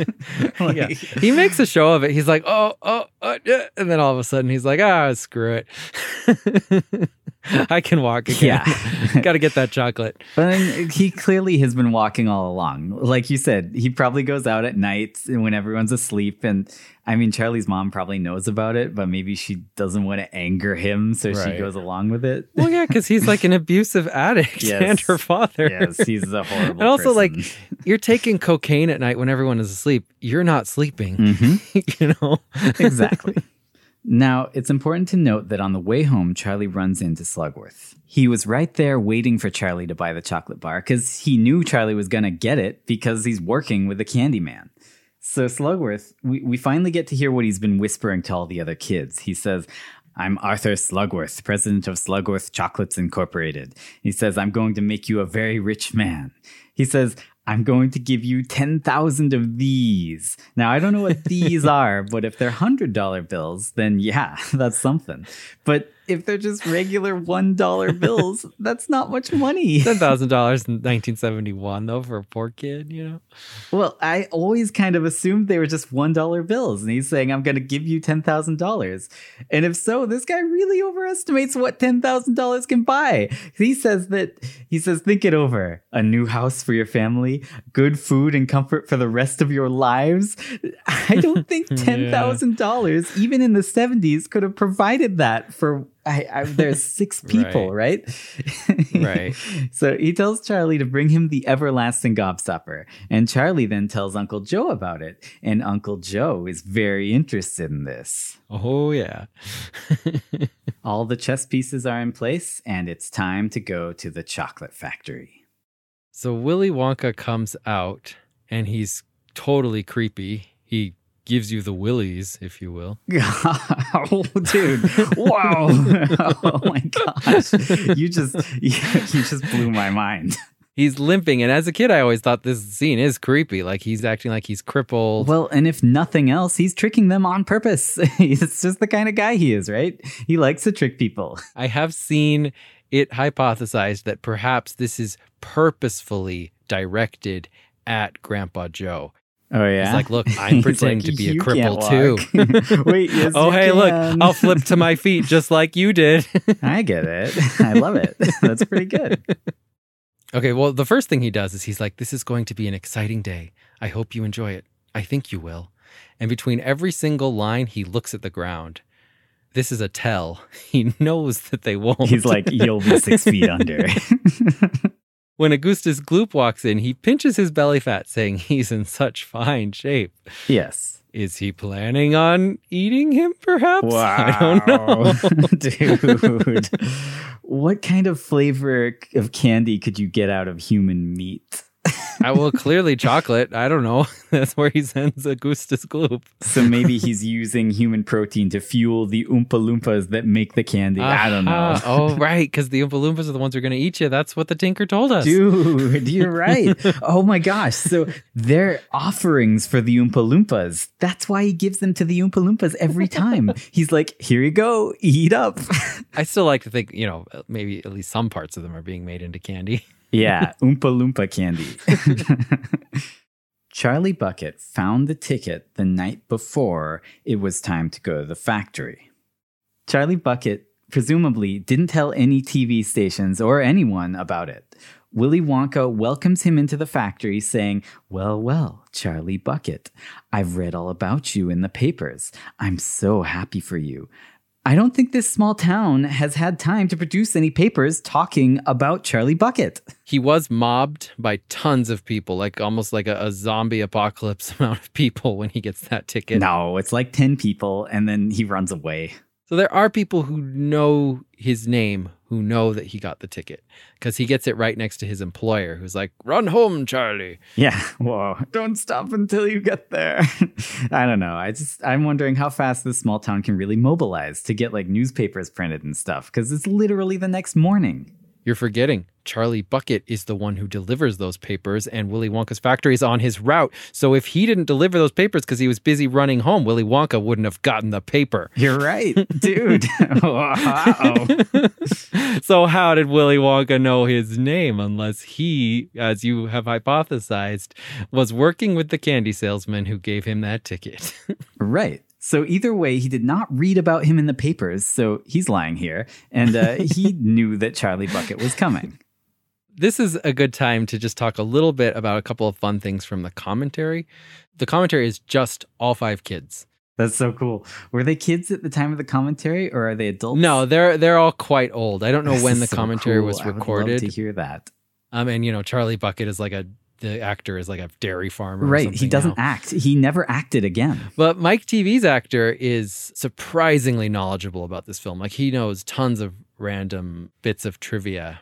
Like- yeah. He makes a show of it. He's like, oh, oh, uh, yeah. and then all of a sudden he's like, ah, screw it. I can walk again. Yeah. Got to get that chocolate. But he clearly has been walking all along. Like you said, he probably goes out at night when everyone's asleep. And I mean, Charlie's mom probably knows about it, but maybe she doesn't want to anger him. So she goes along with it. Well, yeah, because he's like an abusive addict Yes. and her father. yes, he's a horrible and also, like, you're taking cocaine at night when everyone is asleep. You're not sleeping. Mhm. you know? exactly. Now, it's important to note that on the way home, Charlie runs into Slugworth. He was right there waiting for Charlie to buy the chocolate bar because he knew Charlie was going to get it because he's working with the candy man. So, Slugworth, we, we finally get to hear what he's been whispering to all the other kids. He says, I'm Arthur Slugworth, president of Slugworth Chocolates Incorporated. He says, I'm going to make you a very rich man. He says, I'm going to give you 10,000 of these. Now, I don't know what these are, but if they're $100 bills, then yeah, that's something. But if they're just regular $1 bills, that's not much money. $10,000 in 1971, though, for a poor kid, you know? Well, I always kind of assumed they were just $1 bills, and he's saying, I'm going to give you $10,000. And if so, this guy really overestimates what $10,000 can buy. He says that, he says, think it over. A new house for your family, good food and comfort for the rest of your lives. I don't think $10,000, even in the 70s, could have provided that for I, I there's six people, right? Right. so he tells Charlie to bring him the everlasting gobstopper, and Charlie then tells Uncle Joe about it, and Uncle Joe is very interested in this. Oh yeah. All the chess pieces are in place, and it's time to go to the chocolate factory. so Willy Wonka comes out and he's totally creepy. He gives you the willies, if you will. oh, dude! Wow! oh my gosh! You just you, you just blew my mind. He's limping, and as a kid, I always thought this scene is creepy. Like he's acting like he's crippled. Well, and if nothing else, he's tricking them on purpose. it's just the kind of guy he is, right? He likes to trick people. I have seen it hypothesized that perhaps this is purposefully directed at Grandpa Joe. Oh yeah. He's like, look, I'm pretending like, to be a cripple too. Wait, yes, oh hey, look. I'll flip to my feet just like you did. I get it. I love it. That's pretty good. okay, well, the first thing he does is he's like, this is going to be an exciting day. I hope you enjoy it. I think you will. And between every single line, he looks at the ground. This is a tell. He knows that they won't. He's like, you'll be six feet under. When Augustus Gloop walks in, he pinches his belly fat, saying he's in such fine shape. yes. Is he planning on eating him, perhaps? Wow. I don't know. Dude. What kind of flavor of candy could you get out of human meat? I will clearly chocolate. I don't know. That's where he sends Augustus Gloop. So maybe he's using human protein to fuel the Oompa Loompas that make the candy. I don't know. Oh, right. Because the Oompa Loompas are the ones who are going to eat you. That's what the Tinker told us. Dude, you're right. oh my gosh. So they're offerings for the Oompa Loompas. That's why he gives them to the Oompa Loompas every time. He's like, here you go, eat up. I still like to think, you know, maybe at least some parts of them are being made into candy. Yeah, Oompa Loompa candy. Charlie Bucket found the ticket the night before it was time to go to the factory. Charlie Bucket presumably didn't tell any TV stations or anyone about it. Willy Wonka welcomes him into the factory, saying, Well, well, Charlie Bucket, I've read all about you in the papers. I'm so happy for you. I don't think this small town has had time to produce any papers talking about Charlie Bucket. He was mobbed by tons of people, like almost like a, a zombie apocalypse amount of people when he gets that ticket. No, it's like 10 people, and then he runs away. So there are people who know his name who know that he got the ticket because he gets it right next to his employer who's like, run home, Charlie. Yeah. Whoa. Don't stop until you get there. I don't know. I just, I'm wondering how fast this small town can really mobilize to get like newspapers printed and stuff because it's literally the next morning. You're forgetting Charlie Bucket is the one who delivers those papers, and Willy Wonka's factory is on his route. So if he didn't deliver those papers because he was busy running home, Willy Wonka wouldn't have gotten the paper. You're right, dude. So how did Willy Wonka know his name unless he, as you have hypothesized, was working with the candy salesman who gave him that ticket? Right. So either way, he did not read about him in the papers, so he's lying here, and uh, he knew that Charlie Bucket was coming. this is a good time to just talk a little bit about a couple of fun things from the commentary. The commentary is just all five kids. That's so cool. Were they kids at the time of the commentary, or are they adults? No, they're they're all quite old. I don't know This when the so commentary cool. was I would love recorded. to hear that. Um, and you know, Charlie Bucket is like a the actor is like a dairy farmer. or Right. He doesn't now. act. He never acted again. But Mike TV's actor is surprisingly knowledgeable about this film. Like he knows tons of random bits of trivia.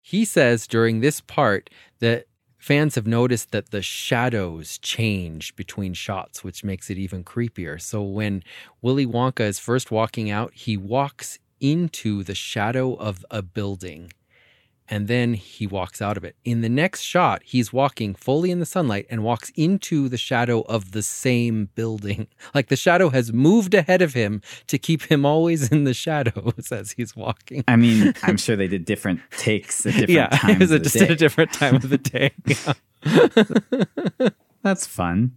He says during this part that fans have noticed that the shadows change between shots, which makes it even creepier. So when Willy Wonka is first walking out, he walks into the shadow of a building and then he walks out of it. In the next shot, he's walking fully in the sunlight and walks into the shadow of the same building. Like the shadow has moved ahead of him to keep him always in the shadows as he's walking. I mean, I'm sure they did different takes at different yeah, times. it was a, of the just at a different time of the day. Yeah. That's fun.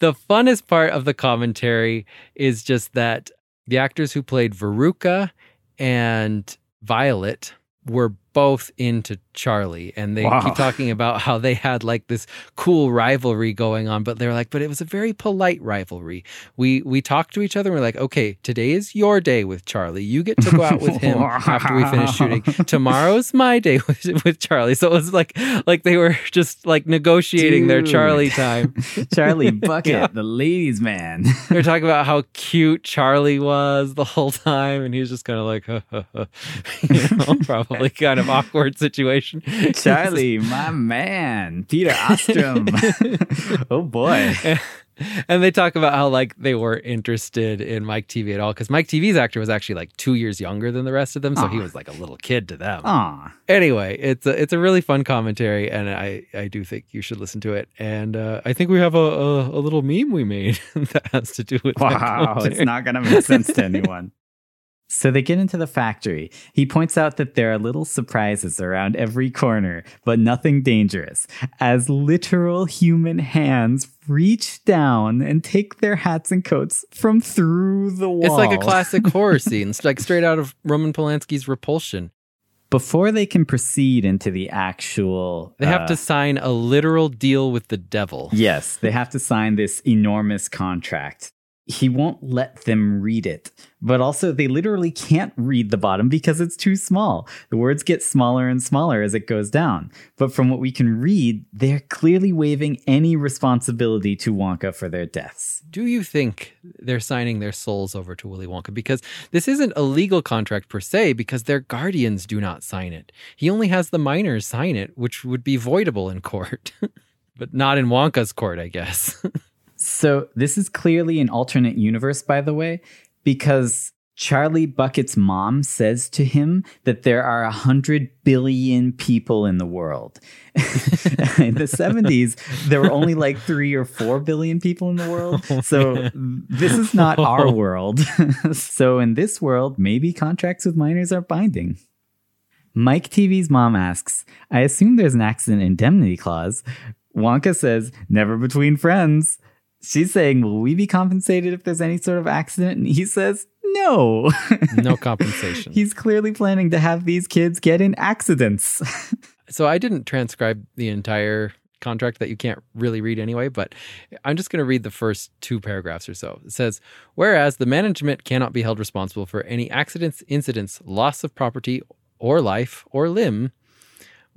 the funnest part of the commentary is just that the actors who played Veruca and Violet were both into Charlie, and they Wow. keep talking about how they had like this cool rivalry going on, but they're like, but it was a very polite rivalry. We we talked to each other. and We're like, okay, today is your day with Charlie. You get to go out with him after we finish shooting. Tomorrow's my day with, with Charlie. So it was like like they were just like negotiating their Charlie time. Charlie Bucket, Yeah. the ladies' man. They're talking about how cute Charlie was the whole time, and he was just kind of like, you know, probably kind of awkward situation. Charlie, my man, Peter Ostrum. oh boy. and they talk about how like they weren't interested in Mike TV at all because Mike TV's actor was actually like two years younger than the rest of them, so he was like a little kid to them. Aw. Anyway, it's a, it's a really fun commentary, and I I do think you should listen to it. And uh, I think we have a, a a little meme we made that has to do with that Wow, it's not to make sense to anyone. So they get into the factory. He points out that there are little surprises around every corner, but nothing dangerous, as literal human hands reach down and take their hats and coats from through the wall. It's like a classic horror scene. It's like straight out of Roman Polanski's Repulsion. Before they can proceed into the actual. They have uh, to sign a literal deal with the devil. Yes, they have to sign this enormous contract. He won't let them read it, but also they literally can't read the bottom because it's too small. The words get smaller and smaller as it goes down. But from what we can read, they're clearly waiving any responsibility to Wonka for their deaths. Do you think they're signing their souls over to Willy Wonka? Because this isn't a legal contract per se, because their guardians do not sign it. He only has the minors sign it, which would be voidable in court, but not in Wonka's court, I guess. So, this is clearly an alternate universe, by the way, because Charlie Bucket's mom says to him that there are a hundred billion people in the world. in the 70s, there were only like three or four billion people in the world. Oh so, this is not our world. so, in this world, maybe contracts with minors are binding. Mike TV's mom asks, I assume there's an accident indemnity clause. Wonka says, never between friends. She's saying, Will we be compensated if there's any sort of accident? And he says, No. no compensation. He's clearly planning to have these kids get in accidents. So I didn't transcribe the entire contract that you can't really read anyway, but I'm just going to read the first two paragraphs or so. It says, Whereas the management cannot be held responsible for any accidents, incidents, loss of property or life or limb.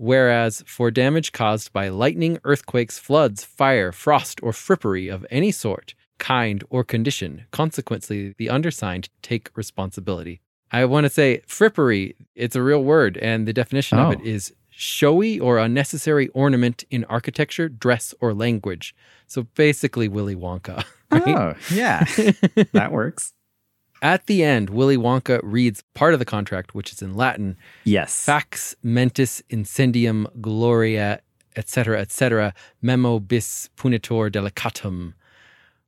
Whereas for damage caused by lightning, earthquakes, floods, fire, frost, or frippery of any sort, kind, or condition, consequently, the undersigned take responsibility. I want to say frippery, it's a real word, and the definition of it Oh. showy or unnecessary ornament in architecture, dress, or language. So basically, Willy Wonka. Right? Oh, yeah. that works. At the end, Willy Wonka reads part of the contract, which is in Latin Yes. fax mentis incendium gloria etc etc memo bis punitor delicatum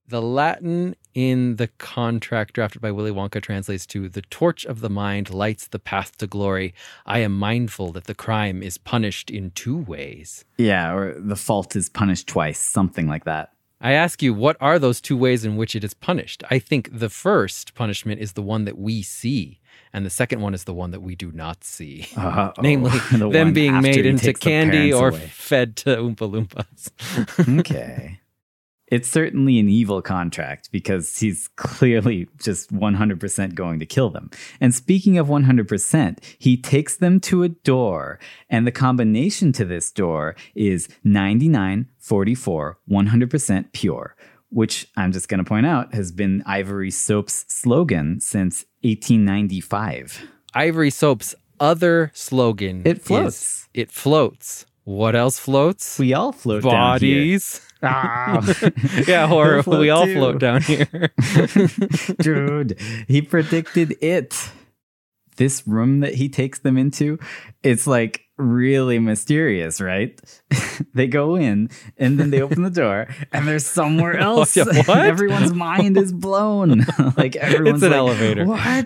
the latin in the contract drafted by willy wonka translates to the torch of the mind lights the path to glory i am mindful that the crime is punished in two ways Yeah, or the fault is punished twice, something like that. I ask you, what are those two ways in which it is punished? I think the first punishment is the one that we see, and the second one is the one that we do not see. Uh-oh. Namely, The them being made into candy or away. fed to Oompa Loompas. okay. It's certainly an evil contract because he's clearly just 100% going to kill them. And speaking of 100%, he takes them to a door, and the combination to this door is 99, 44, 100% pure, which I'm just going to point out has been Ivory Soap's slogan since 1895. Ivory Soap's other slogan it floats. it floats. What else floats? We all float down here. Bodies. Ah. yeah, or We'll we all too. float down here. Dude, he predicted it. This room that he takes them into, it's like really mysterious, right? they go in and then they open the door and they're somewhere oh, else. yeah, what? Everyone's mind is blown. like everyone's an like, elevator. What?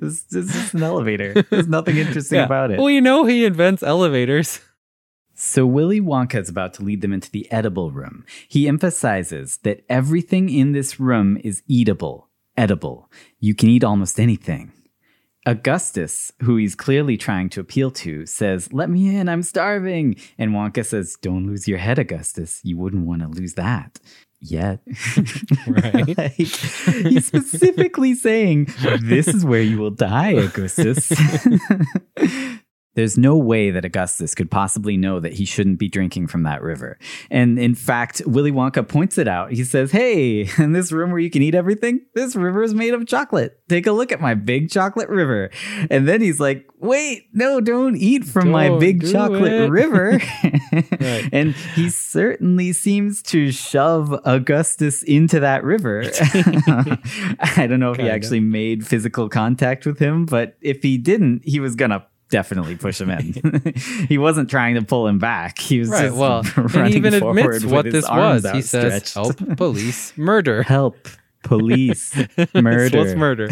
this, this is just an elevator. There's nothing interesting Yeah. about it. Well, you know he invents elevators. So Willy Wonka is about to lead them into the edible room. He emphasizes that everything in this room is eatable, edible. You can eat almost anything. Augustus, who he's clearly trying to appeal to, says, Let me in, I'm starving. And Wonka says, Don't lose your head, Augustus. You wouldn't want to lose that. Yet. Right. Like, he's specifically saying, This is where you will die, Augustus. There's no way that Augustus could possibly know that he shouldn't be drinking from that river. And in fact, Willy Wonka points it out. He says, Hey, in this room where you can eat everything, this river is made of chocolate. Take a look at my big chocolate river. And then he's like, Wait, no, don't eat from my Don't big chocolate it." river. Right. And he certainly seems to shove Augustus into that river. I don't know if he Kinda. actually made physical contact with him, but if he didn't, he was going to definitely push him in. he wasn't trying to pull him back. He was Right. just Well, and even forward admits with what his this was. He says. "Help, police, murder." Help, police, murder. was murder.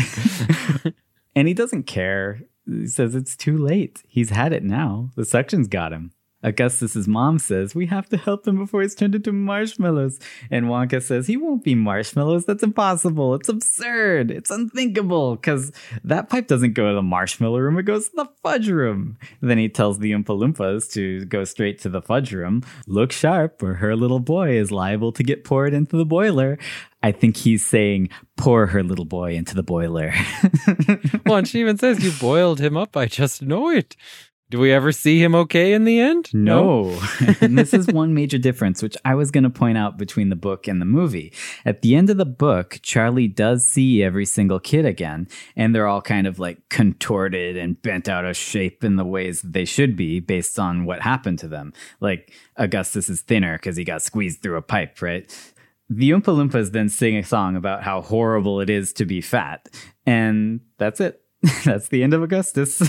And he doesn't care. He says it's too late. He's had it now. The suction's got him. Augustus's mom says, We have to help him before he's turned into marshmallows. And Wonka says, He won't be marshmallows. That's impossible. It's absurd. It's unthinkable. Because that pipe doesn't go to the marshmallow room, it goes to the fudge room. then he tells the Oompa Loompas to go straight to the fudge room. Look sharp, or her little boy is liable to get poured into the boiler. I think he's saying, Pour her little boy into the boiler. well, and she even says, "You boiled him up. I just know it." Do we ever see him okay in the end? No. and this is one major difference, which I was going to point out between the book and the movie. At the end of the book, Charlie does see every single kid again, and they're all kind of like contorted and bent out of shape in the ways that they should be based on what happened to them. Like Augustus is thinner because he got squeezed through a pipe, right? The Oompa Loompas then sing a song about how horrible it is to be fat. And that's it. that's the end of Augustus.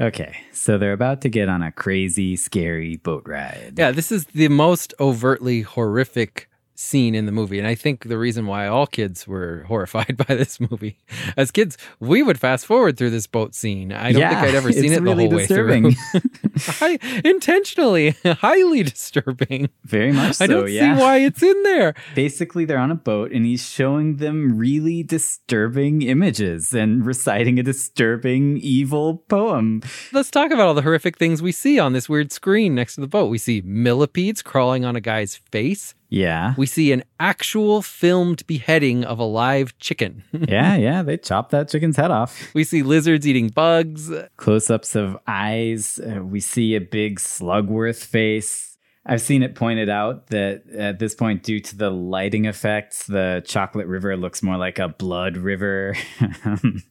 Okay, so they're about to get on a crazy, scary boat ride. Yeah, this is the most overtly horrific scene in the movie. And I think the reason why all kids were horrified by this movie. As kids, we would fast forward through this boat scene. I don't think I'd ever seen it the whole disturbing. way through. Hi, intentionally, highly disturbing. Very much so, I don't yeah. see why it's in there. Basically, they're on a boat and he's showing them really disturbing images and reciting a disturbing, evil poem. Let's talk about all the horrific things we see on this weird screen next to the boat. We see millipedes crawling on a guy's face. Yeah. We see an actual filmed beheading of a live chicken. yeah, yeah. They chop that chicken's head off. we see lizards eating bugs. Close ups of eyes. Uh, we see a big Slugworth face. I've seen it pointed out that at this point, due to the lighting effects, the chocolate river looks more like a blood river.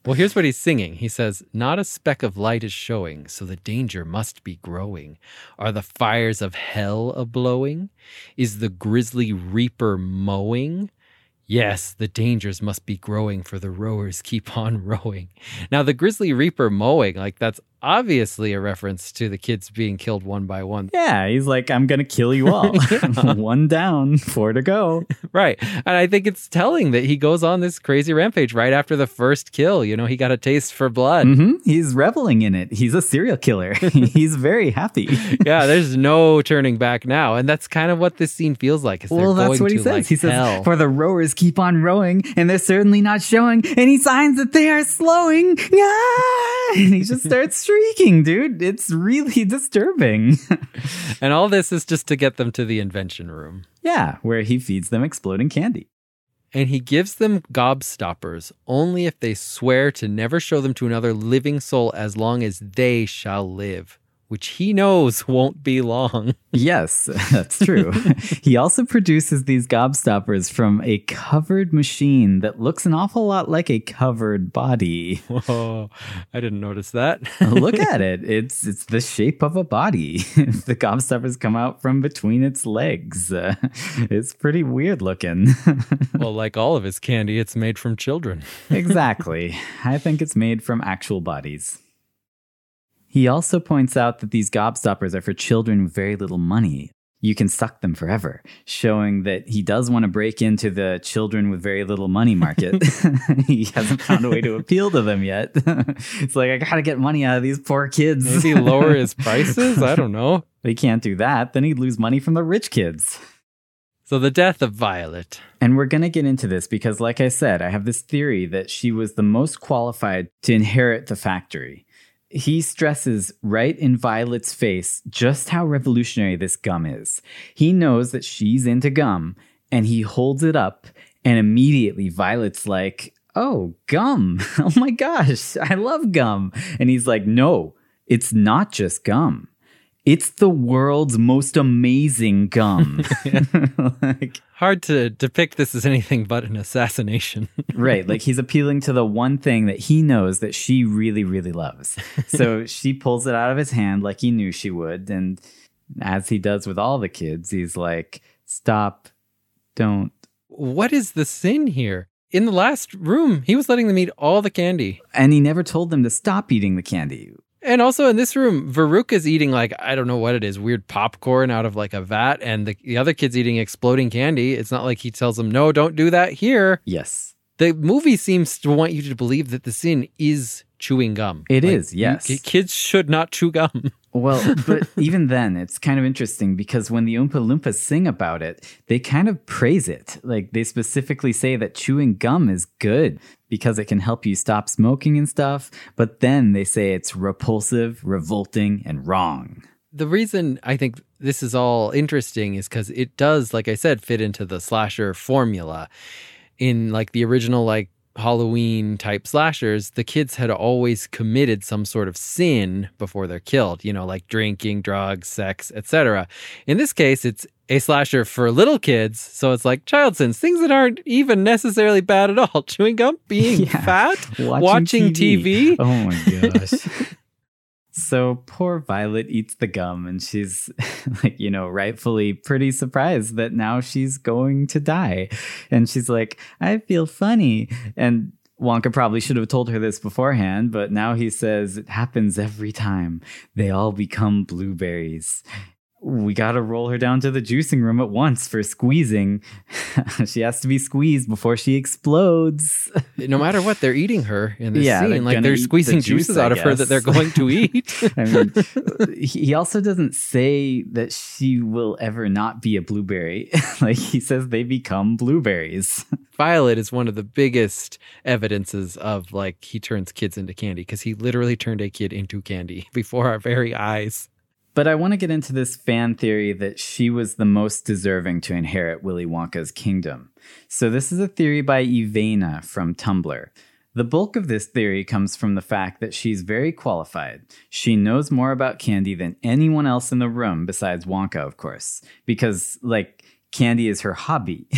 Well, here's what he's singing. He says, Not a speck of light is showing, so the danger must be growing. Are the fires of hell a blowing? Is the grisly reaper mowing? Yes, the dangers must be growing, for the rowers keep on rowing. Now, the Grisly Reaper mowing, like that's obviously a reference to the kids being killed one by one. yeah, he's like, I'm going to kill you all. One down, four to go. Right. And I think it's telling that he goes on this crazy rampage right after the first kill. You know, he got a taste for blood. hmm He's reveling in it. He's a serial killer. he's very happy. yeah, there's no turning back now, and that's kind of what this scene feels like. Well, that's going what he says. like, he says, hell. For the rowers keep on rowing, and they're certainly not showing any signs that they are slowing. Ah! And he just starts shrieking, dude. It's really disturbing. and all this is just to get them to the invention room. yeah, where he feeds them exploding candy. And he gives them gobstoppers only if they swear to never show them to another living soul as long as they shall live, which he knows won't be long. Yes, that's true. he also produces these gobstoppers from a covered machine that looks an awful lot like a covered body. Whoa, I didn't notice that. Look at it. It's it's the shape of a body. the gobstoppers come out from between its legs. Uh, it's pretty weird looking. well, like all of his candy, it's made from children. exactly. I think it's made from actual bodies. He also points out that these gobstoppers are for children with very little money. You can suck them forever, showing that he does want to break into the children with very little money market. he hasn't found a way to appeal to them yet. it's like, I gotta get money out of these poor kids. Maybe lower his prices? I don't know. They can't do that. Then he'd lose money from the rich kids. So the death of Violet. And we're going to get into this because, like I said, I have this theory that she was the most qualified to inherit the factory. He stresses right in Violet's face just how revolutionary this gum is. He knows that she's into gum and he holds it up, and immediately Violet's like, Oh, gum. Oh my gosh, I love gum. And he's like, No, it's not just gum. It's the world's most amazing gum. like, Hard to depict this as anything but an assassination. right. Like he's appealing to the one thing that he knows that she really, really loves. So she pulls it out of his hand like he knew she would. And as he does with all the kids, he's like, stop, don't. what is the sin here? In the last room, he was letting them eat all the candy. And he never told them to stop eating the candy. And also in this room, Veruca is eating like, I don't know what it is, weird popcorn out of like a vat, and the, the other kid's eating exploding candy. It's not like he tells them, no, don't do that here. Yes. The movie seems to want you to believe that the sin is chewing gum. It It is, is, yes. kids should not chew gum. Well, but even then, it's kind of interesting because when the Oompa Loompas sing about it, they kind of praise it. Like they specifically say that chewing gum is good because it can help you stop smoking and stuff. But then they say it's repulsive, revolting, and wrong. the reason I think this is all interesting is because it does, like I said, fit into the slasher formula. In like the original like Halloween type slashers, the kids had always committed some sort of sin before they're killed, you know, like drinking, drugs, sex, etc. In this case, it's a slasher for little kids, so it's like child sins, things that aren't even necessarily bad at all. Chewing gum, being Yeah. fat, watching TV. Oh my gosh. so poor Violet eats the gum and she's like, you know, rightfully pretty surprised that now she's going to die. And she's like, I feel funny. And Wonka probably should have told her this beforehand, but now he says it happens every time. They all become blueberries. We got to roll her down to the juicing room at once for squeezing. she has to be squeezed before she explodes. no matter what, they're eating her in this Yeah, they're scene. Like they're eat the squeezing juice, juices out of her that they're going to eat. I mean, he he also doesn't say that she will ever not be a blueberry. like he says they become blueberries. Violet is one of the biggest evidences of like he turns kids into candy because he literally turned a kid into candy before our very eyes. But I want to get into this fan theory that she was the most deserving to inherit Willy Wonka's kingdom. So this is a theory by Ivana from Tumblr. The bulk of this theory comes from the fact that she's very qualified. She knows more about candy than anyone else in the room besides Wonka, of course, because like candy is her hobby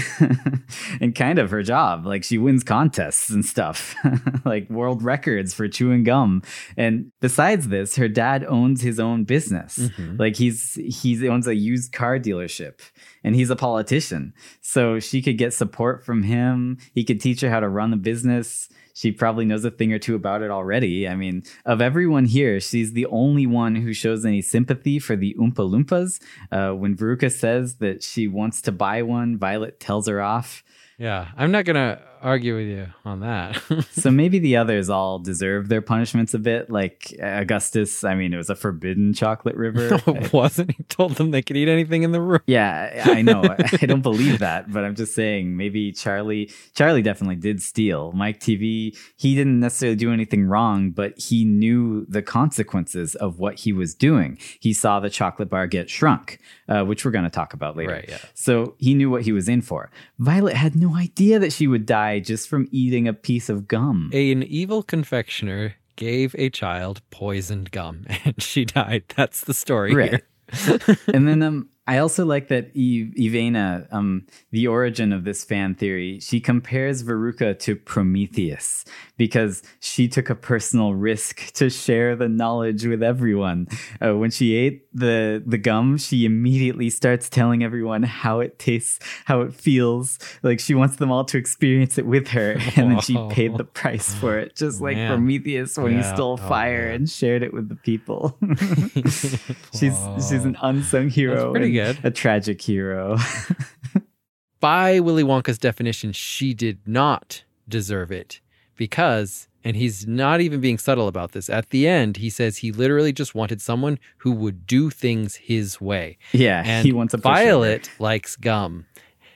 and kind of her job. Like she wins contests and stuff, like world records for chewing gum. And besides this, her dad owns his own business. Mm-hmm. Like he's he owns a used car dealership and he's a politician. So she could get support from him. He could teach her how to run the business. She probably knows a thing or two about it already. I mean, of everyone here, she's the only one who shows any sympathy for the Oompa Loompas. Uh, when Veruca says that she wants to buy one, Violet tells her off. Yeah, I'm not gonna argue with you on that. So maybe the others all deserve their punishments a bit. Like Augustus, I mean, it was a forbidden chocolate river. it wasn't. He told them they could eat anything in the room. Yeah, I know. I don't believe that, but I'm just saying maybe Charlie Charlie definitely did steal. Mike TV, he didn't necessarily do anything wrong, but he knew the consequences of what he was doing. He saw the chocolate bar get shrunk, uh, which we're going to talk about later. Right, yeah. So he knew what he was in for. Violet had no idea that she would die just from eating a piece of gum. An evil confectioner gave a child poisoned gum and she died. That's the story Right. and then um, I also like that Eve, Ivana, um, the origin of this fan theory, she compares Veruca to Prometheus because she took a personal risk to share the knowledge with everyone. Uh, when she ate the the gum, she immediately starts telling everyone how it tastes, how it feels. Like she wants them all to experience it with her, and then she paid the price for it, just like Man. Prometheus when he stole Oh, fire man. and shared it with the people. she's she's an unsung hero, pretty and good. a tragic hero. By Willy Wonka's definition, she did not deserve it because, and he's not even being subtle about this, at the end, he says he literally just wanted someone who would do things his way. yeah, And he wants a. Violet likes gum.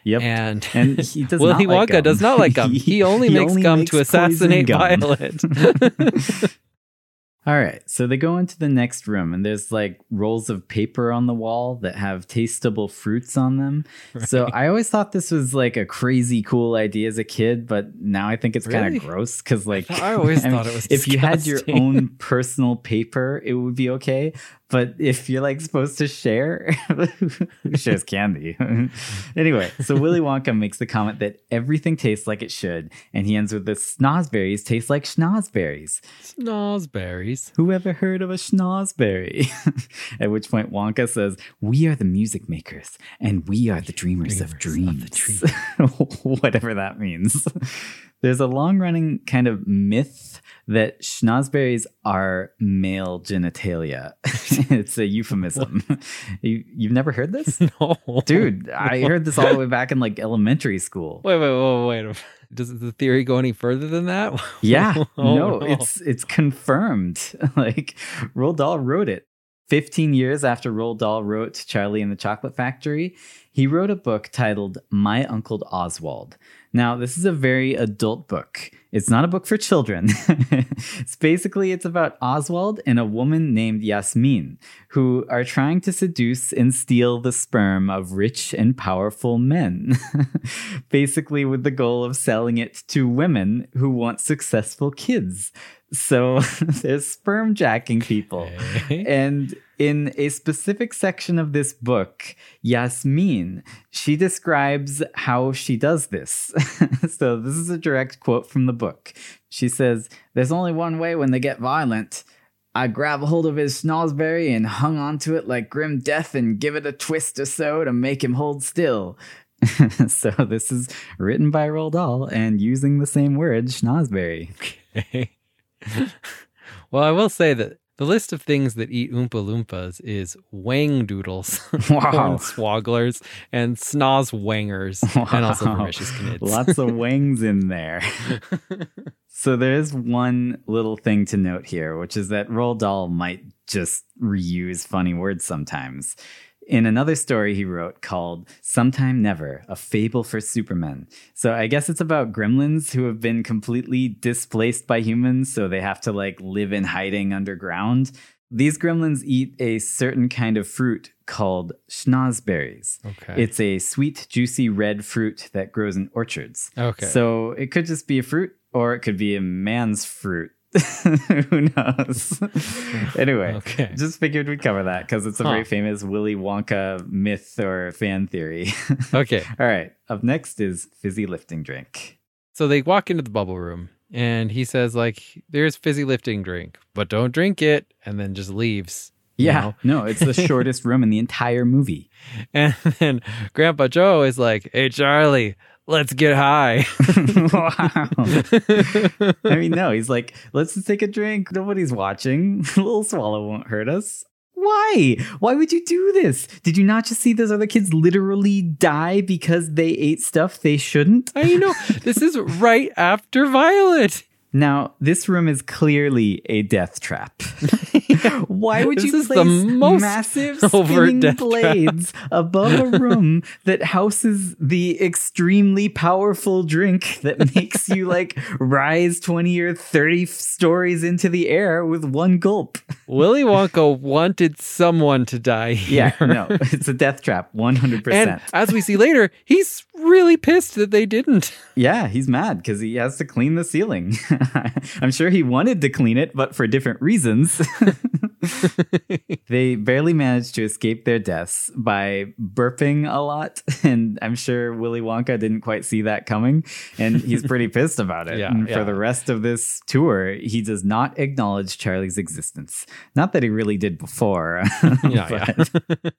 Yep. And, And he does Willy not like Wonka does not like gum. He, only he makes only gum makes to assassinate gum. Violet. All right, so they go into the next room, and there's like rolls of paper on the wall that have tastable fruits on them. So I always thought this was like a crazy cool idea as a kid, but now I think it's kind of gross because, like, I always mean, thought it was if you had your own personal paper, it would be okay. But if you're like supposed to share, shares candy? anyway, so Willy Wonka makes the comment that everything tastes like it should, and he ends with the snozberries taste like schnozberries. Snozberries. Who ever heard of a schnozberry? At which point Wonka says, We are the music makers and we are the dreamers, of Dreamers dreams. of Whatever that means. There's a long running kind of myth that schnozberries are male genitalia. it's a euphemism. you, you've never heard this? No. Dude, I heard this all the way back in like elementary school. Wait, wait, wait, wait. wait. Does the theory go any further than that? Yeah, Oh, no, it's it's confirmed. like Roald Dahl wrote it. 15 years after Roald Dahl wrote Charlie and the Chocolate Factory, he wrote a book titled My Uncle Oswald. Now, this is a very adult book. It's not a book for children. it's basically it's about Oswald and a woman named Yasmin who are trying to seduce and steal the sperm of rich and powerful men. basically with the goal of selling it to women who want successful kids. So there's sperm jacking people. Okay. And in a specific section of this book, Yasmin, she describes how she does this. so this is a direct quote from the book. She says, There's only one way when they get violent. I grab a hold of his schnozberry and hung onto it like grim death and give it a twist or so to make him hold still. so this is written by Roald Dahl and using the same word, schnozberry. Okay. well, I will say that the list of things that eat Oompa Loompas is Whangdoodles, Wow. swogglers, and snozzwangers, and also Wow. Knids. Lots of wangs in there. so there is one little thing to note here, which is that Roald Dahl might just reuse funny words sometimes. In another story he wrote called Sometime Never, a fable for supermen. So I guess it's about gremlins who have been completely displaced by humans, so they have to like live in hiding underground. These gremlins eat a certain kind of fruit called snozzberries. Okay. It's a sweet, juicy red fruit that grows in orchards. okay. So it could just be a fruit or it could be a man's fruit. Who knows? anyway, Okay. just figured we'd cover that because it's a Huh. very famous Willy Wonka myth or fan theory. okay. All right, up next is fizzy lifting drink. So they walk into the bubble room and he says, like, there's fizzy lifting drink, but don't drink it, and then just leaves. you Yeah, know? no, it's the shortest room in the entire movie. And then Grandpa Joe is like, Hey Charlie, let's get high. wow. I mean, no, he's like, let's just take a drink. Nobody's watching. a little swallow won't hurt us. Why? Why would you do this? Did you not just see those other kids literally die because they ate stuff they shouldn't? I know this is right after Violet. Now, this room is clearly a death trap. Why would you place most massive spinning death trap. blades above a room that houses the extremely powerful drink that makes you like rise 20 or 30 stories into the air with one gulp? Willy Wonka wanted someone to die here. Yeah, no, it's a death trap, 100%. And as we see later, he's really pissed that they didn't. Yeah, he's mad because he has to clean the ceiling. I'm sure he wanted to clean it, but for different reasons. they barely managed to escape their deaths by burping a lot. And I'm sure Willy Wonka didn't quite see that coming. And he's pretty pissed about it. Yeah, and yeah. for the rest of this tour, he does not acknowledge Charlie's existence. Not that he really did before. Yeah, yeah.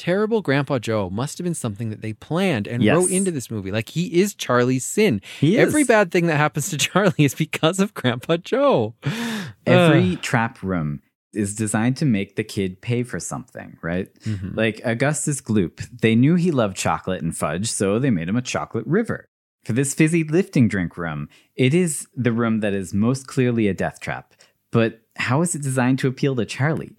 Terrible Grandpa Joe must have been something that they planned and Yes. wrote into this movie. Like he is Charlie's sin. He is. Every bad thing that happens to Charlie is because of Grandpa Joe. Every Ugh. trap room is designed to make the kid pay for something, right? Mhm. Like Augustus Gloop, they knew he loved chocolate and fudge, so they made him a chocolate river. For this fizzy lifting drink room, it is the room that is most clearly a death trap. But how is it designed to appeal to Charlie?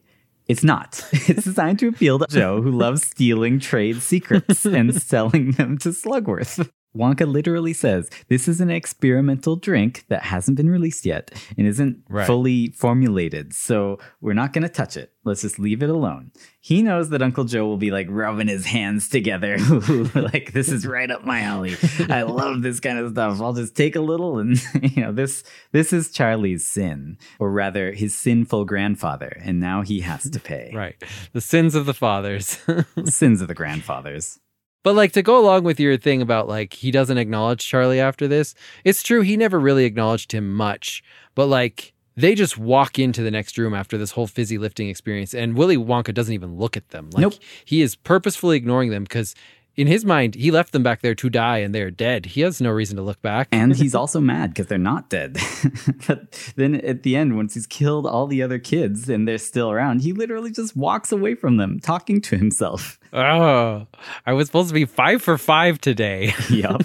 It's not. It's designed to appeal to Joe, who loves stealing trade secrets and selling them to Slugworth. Wonka literally says this is an experimental drink that hasn't been released yet and isn't Right. fully formulated. So we're not going to touch it. Let's just leave it alone. He knows that Uncle Joe will be like rubbing his hands together. like, this is right up my alley. I love this kind of stuff. I'll just take a little and, you know, this, this is Charlie's sin, or rather his sinful grandfather. And now he has to pay. Right. The sins of the fathers. Sins of the grandfathers. But like to go along with your thing about like he doesn't acknowledge Charlie after this, it's true he never really acknowledged him much. But like they just walk into the next room after this whole fizzy lifting experience, and Willy Wonka doesn't even look at them. Like Nope. he is purposefully ignoring them because in his mind he left them back there to die and they're dead. He has no reason to look back. And he's also mad because they're not dead. but then at the end, once he's killed all the other kids and they're still around, he literally just walks away from them, talking to himself. oh, I was supposed to be five for five today. yup.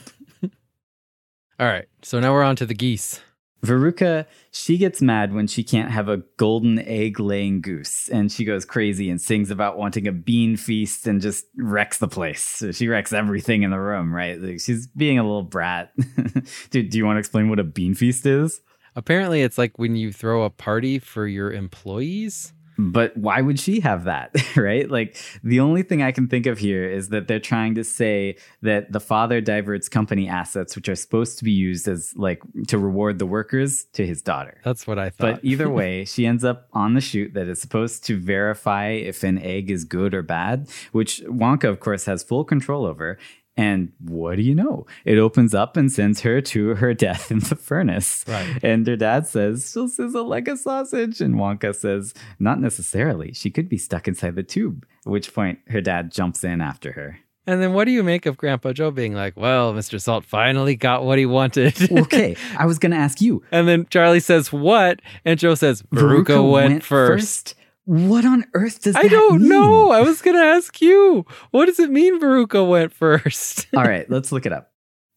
All right, so now we're on to the geese. Veruca, she gets mad when she can't have a golden egg laying goose, and she goes crazy and sings about wanting a bean feast and just wrecks the place. So she wrecks everything in the room, right? Like she's being a little brat. Do you want to explain what a bean feast is? Apparently, it's like when you throw a party for your employees. But why would she have that, right? Like the only thing I can think of here is that they're trying to say that the father diverts company assets, which are supposed to be used as like to reward the workers, to his daughter. That's what I thought. But either way, she ends up on the shoot that is supposed to verify if an egg is good or bad, which Wonka, of course, has full control over. And what do you know? It opens up and sends her to her death in the furnace. Right. And her dad says, She'll sizzle like a sausage. And Wonka says, Not necessarily. She could be stuck inside the tube. At which point, her dad jumps in after her. And then what do you make of Grandpa Joe being like, well, Mr. Salt finally got what he wanted? Okay, I was going to ask you. and then Charlie says, what? And Joe says, Veruca, went, first. What on earth does I don't mean? know. I was going to ask you. What does it mean Veruca went first? All right, let's look it up.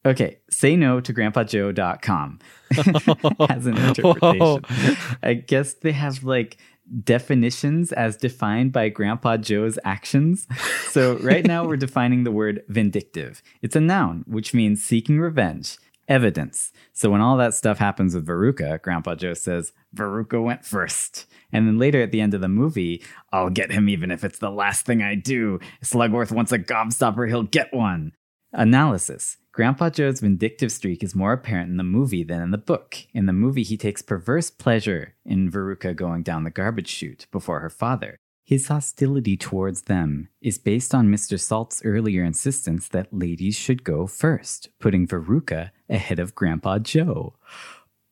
Okay, say no to grandpajoe.com as an interpretation. I guess they have like definitions as defined by Grandpa Joe's actions. So right now we're defining the word vindictive. It's a noun, which means seeking revenge, evidence. So when all that stuff happens with Veruca, Grandpa Joe says, Veruca went first. And then later at the end of the movie, I'll get him even if it's the last thing I do. Slugworth wants a gobstopper, he'll get one. Analysis. Grandpa Joe's vindictive streak is more apparent in the movie than in the book. In the movie, he takes perverse pleasure in Veruca going down the garbage chute before her father. His hostility towards them is based on Mr. Salt's earlier insistence that ladies should go first, putting Veruca ahead of Grandpa Joe.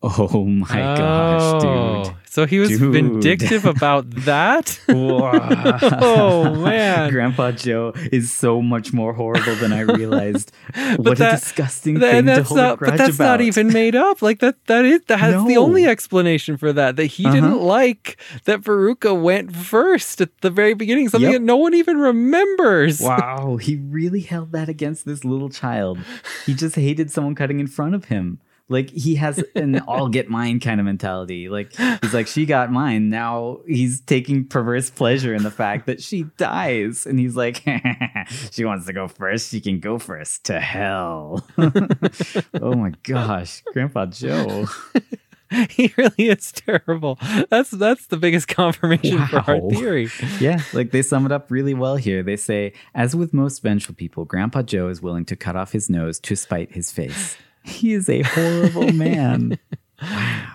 Oh my gosh, Oh, dude. So he was Dude. vindictive about that? oh, man. Grandpa Joe is so much more horrible than I realized. what that- a disgusting Th- thing to hold a not, grudge but that's about. not even made up. Like that, that is that's the No. only explanation for that. That he Uh-huh. didn't like that Veruca went first at the very beginning. Something Yep. that no one even remembers. Wow, he really held that against this little child. He just hated someone cutting in front of him. Like he has an "I'll get mine" kind of mentality. Like he's like, "She got mine." Now he's taking perverse pleasure in the fact that she dies, and he's like, "She wants to go first. She can go first to hell." oh my gosh, Grandpa Joe. he really is terrible. That's that's the biggest confirmation for our theory. Yeah, like they sum it up really well here. They say, as with most vengeful people, Grandpa Joe is willing to cut off his nose to spite his face. He is a horrible man.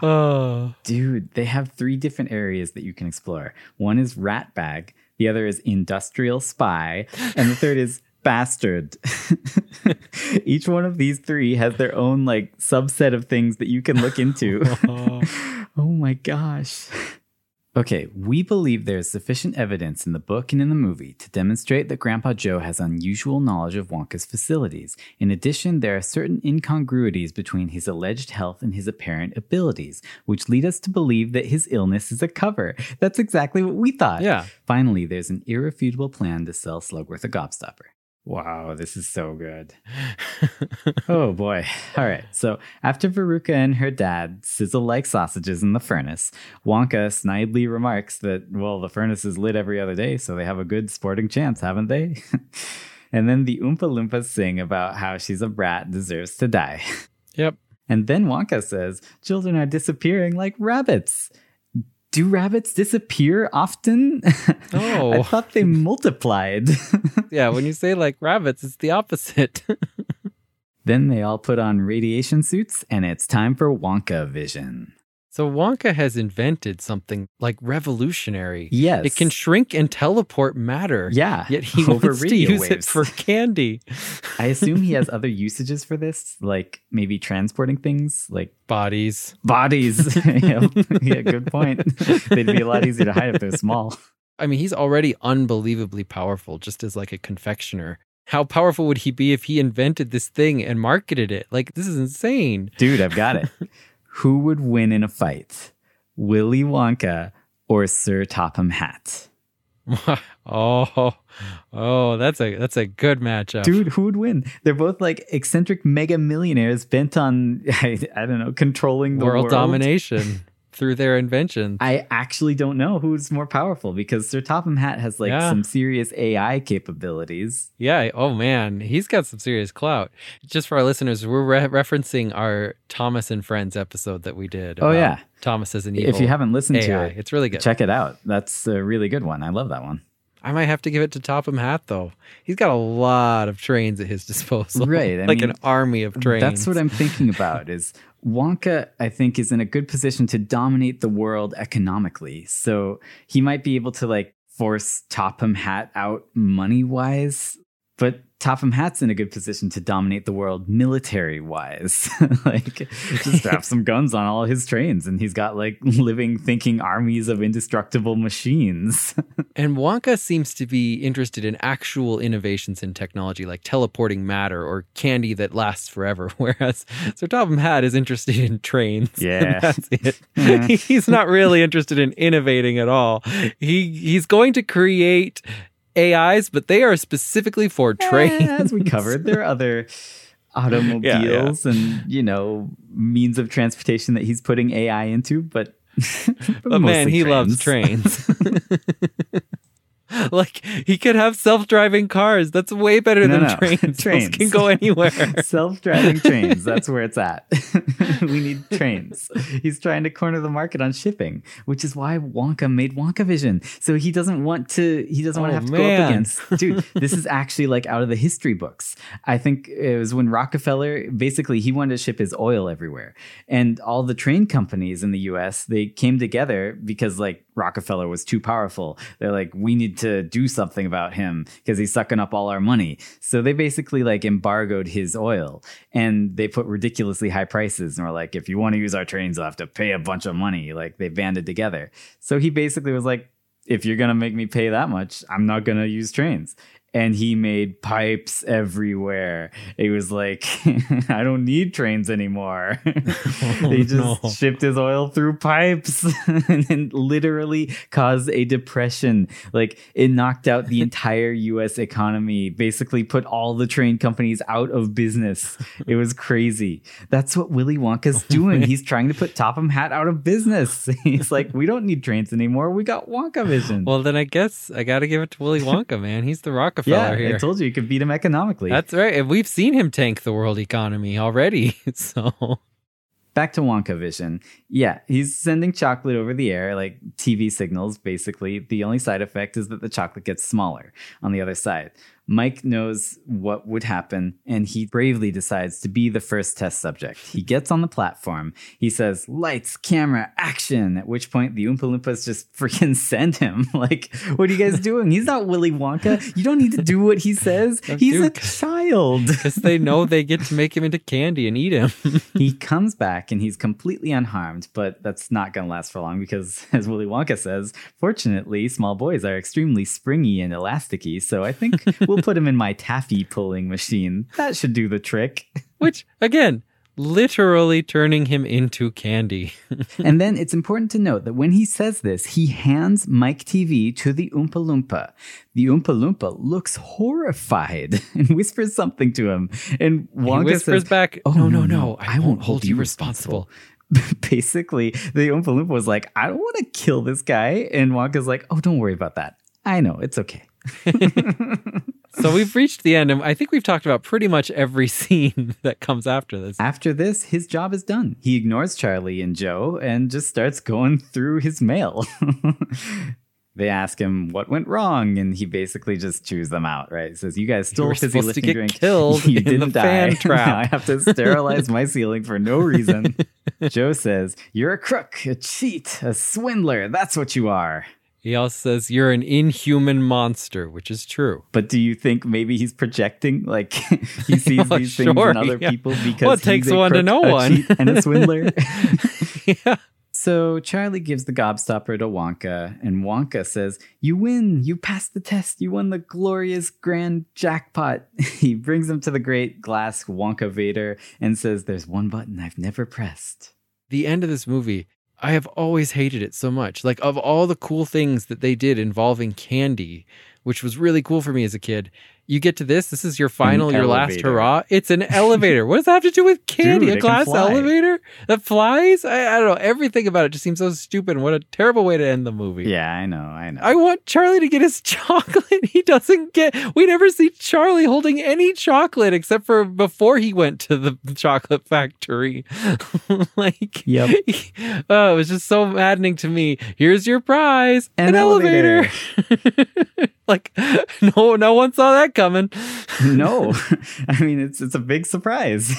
Oh, Dude, they have three different areas that you can explore. One is rat bag, the other is industrial spy, and the third is bastard. Each one of these three has their own like subset of things that you can look into. oh my gosh. Okay, we believe there is sufficient evidence in the book and in the movie to demonstrate that Grandpa Joe has unusual knowledge of Wonka's facilities. In addition, there are certain incongruities between his alleged health and his apparent abilities, which lead us to believe that his illness is a cover. That's exactly what we thought. Yeah. Finally, there's an irrefutable plan to sell Slugworth a gobstopper. Wow, this is so good. oh boy. All right. So after Veruca and her dad sizzle like sausages in the furnace, Wonka snidely remarks that, well, the furnace is lit every other day, so they have a good sporting chance, haven't they? and then the Oompa Loompas sing about how she's a brat, deserves to die. Yep. And then Wonka says, children are disappearing like rabbits. Do rabbits disappear often? Oh. I thought they multiplied. Yeah, when you say like rabbits, it's the opposite. then they all put on radiation suits, and it's time for Wonka vision. So Wonka has invented something like revolutionary. Yes. It can shrink and teleport matter. Yeah. Yet he over wants to use it for candy. I assume he has other usages for this, like maybe transporting things, like Bodies. bodies. yeah, yeah, good point. They'd be a lot easier to hide if they're small. I mean, he's already unbelievably powerful just as like a confectioner. How powerful would he be if he invented this thing and marketed it? Like, this is insane. Dude, I've got it. Who would win in a fight? Willy Wonka or Sir Topham Hatt? oh, oh, that's a that's a good matchup. Dude, who would win? They're both like eccentric mega millionaires bent on, I, I don't know, controlling the world world. domination through their inventions. I actually don't know who's more powerful because Sir Topham Hatt has like Yeah. some serious AI capabilities. yeah. Oh man, he's got some serious clout. Just for our listeners, we're re- referencing our Thomas and Friends episode that we did. Oh, yeah. Thomas as an evil. If you haven't listened AI, to it, it's really good. check it out. That's a really good one. I love that one. I might have to give it to Topham Hatt though. He's got a lot of trains at his disposal. Right, I like mean, an army of trains. That's what I'm thinking about is Wonka, I think, is in a good position to dominate the world economically. So he might be able to like force Topham Hatt out money wise, but Topham Hatt's in a good position to dominate the world military wise. like just strap some guns on all his trains and he's got like living thinking armies of indestructible machines. And Wonka seems to be interested in actual innovations in technology, like teleporting matter or candy that lasts forever. Whereas Sir Topham Hatt is interested in trains. Yeah. that's it. Yeah. Mm-hmm. he's not really interested in innovating at all. He he's going to create AIs, but they are specifically for trains. As we covered, there are other automobiles and you know means of transportation that he's putting AI into, but But man, mostly he loves trains. like he could have self-driving cars. That's way better No, than no. trains. Those Trains. can go anywhere. Self-driving trains, that's where it's at. we need trains. He's trying to corner the market on shipping, which is why Wonka made Wonka Vision. So he doesn't want to he doesn't want Oh, to have to go up against dude, this is actually like out of the history books. I think it was when Rockefeller basically he wanted to ship his oil everywhere. And all the train companies in the US, they came together because like Rockefeller was too powerful. They're like, we need to do something about him because he's sucking up all our money. So they basically like embargoed his oil and they put ridiculously high prices and were like, if you want to use our trains, you'll have to pay a bunch of money. Like they banded together. So he basically was like, if you're going to make me pay that much, I'm not going to use trains. And he made pipes everywhere. It was like, I don't need trains anymore. they oh, just no. shipped his oil through pipes and literally caused a depression. Like it knocked out the entire US economy, basically put all the train companies out of business. It was crazy. That's what Willy Wonka's doing. He's trying to put Topham Hatt out of business. He's like, we don't need trains anymore. We got Wonka Vision. Well, then I guess I got to give it to Willy Wonka, man. He's the Rockefeller yeah, here. I told you you could beat him economically. That's right. And we've seen him tank the world economy already. So back to Wonka Vision. Yeah, he's sending chocolate over the air, like TV signals, basically. The only side effect is that the chocolate gets smaller on the other side. Mike knows what would happen, and he bravely decides to be the first test subject. He gets on the platform. He says, Lights, camera, action. At which point, the Oompa Loompas just freaking send him. like, what are you guys doing? He's not Willy Wonka. You don't need to do what he says. He's a child. because they know they get to make him into candy and eat him. he comes back and he's completely unharmed, but that's not going to last for long because, as Willy Wonka says, fortunately, small boys are extremely springy and elasticy. So I think we'll put him in my taffy pulling machine. That should do the trick. Which, again, literally turning him into candy. and then it's important to note that when he says this, he hands Mike Teavee to the Oompa Loompa. The Oompa Loompa looks horrified and whispers something to him. And Wonka he whispers says, back, "Oh no, no, no, I, I won't hold you responsible. Basically, the Oompa Loompa was like, I don't want to kill this guy. And Wonka's like, oh, don't worry about that. I know, it's okay. So we've reached the end, and I think we've talked about pretty much every scene that comes after this. After this, his job is done. He ignores Charlie and Joe and just starts going through his mail. they ask him what went wrong, and he basically just chews them out. Right? He says, "You guys were fizzy supposed to get drink. killed you didn't die. fan trap." Now I have to sterilize my ceiling for no reason." Joe says, "You're a crook, a cheat, a swindler. That's what you are." He also says, You're an inhuman monster, which is true. But do you think maybe he's projecting? Like he sees Oh, these things in other yeah. people because Well, it he's takes a one to crook, know a one. cheat, and a swindler. yeah. So Charlie gives the gobstopper to Wonka, and Wonka says, You win! You passed the test! You won the glorious grand jackpot! he brings him to the great glass Wonkavator and says, There's one button I've never pressed. The end of this movie, I have always hated it so much. Like, of all the cool things that they did involving candy, which was really cool for me as a kid, you get to this. This is your final, your last hurrah. It's an elevator. what does that have to do with candy? Dude, a glass elevator that flies? I, I don't know. Everything about it just seems so stupid. And what a terrible way to end the movie. Yeah, I know, I know. I want Charlie to get his chocolate. He doesn't get. We never see Charlie holding any chocolate except for before he went to the chocolate factory. like, Yep. oh, it was just so maddening to me. Here's your prize, An an, elevator. like, no, no one saw that coming. no, I mean it's it's a big surprise.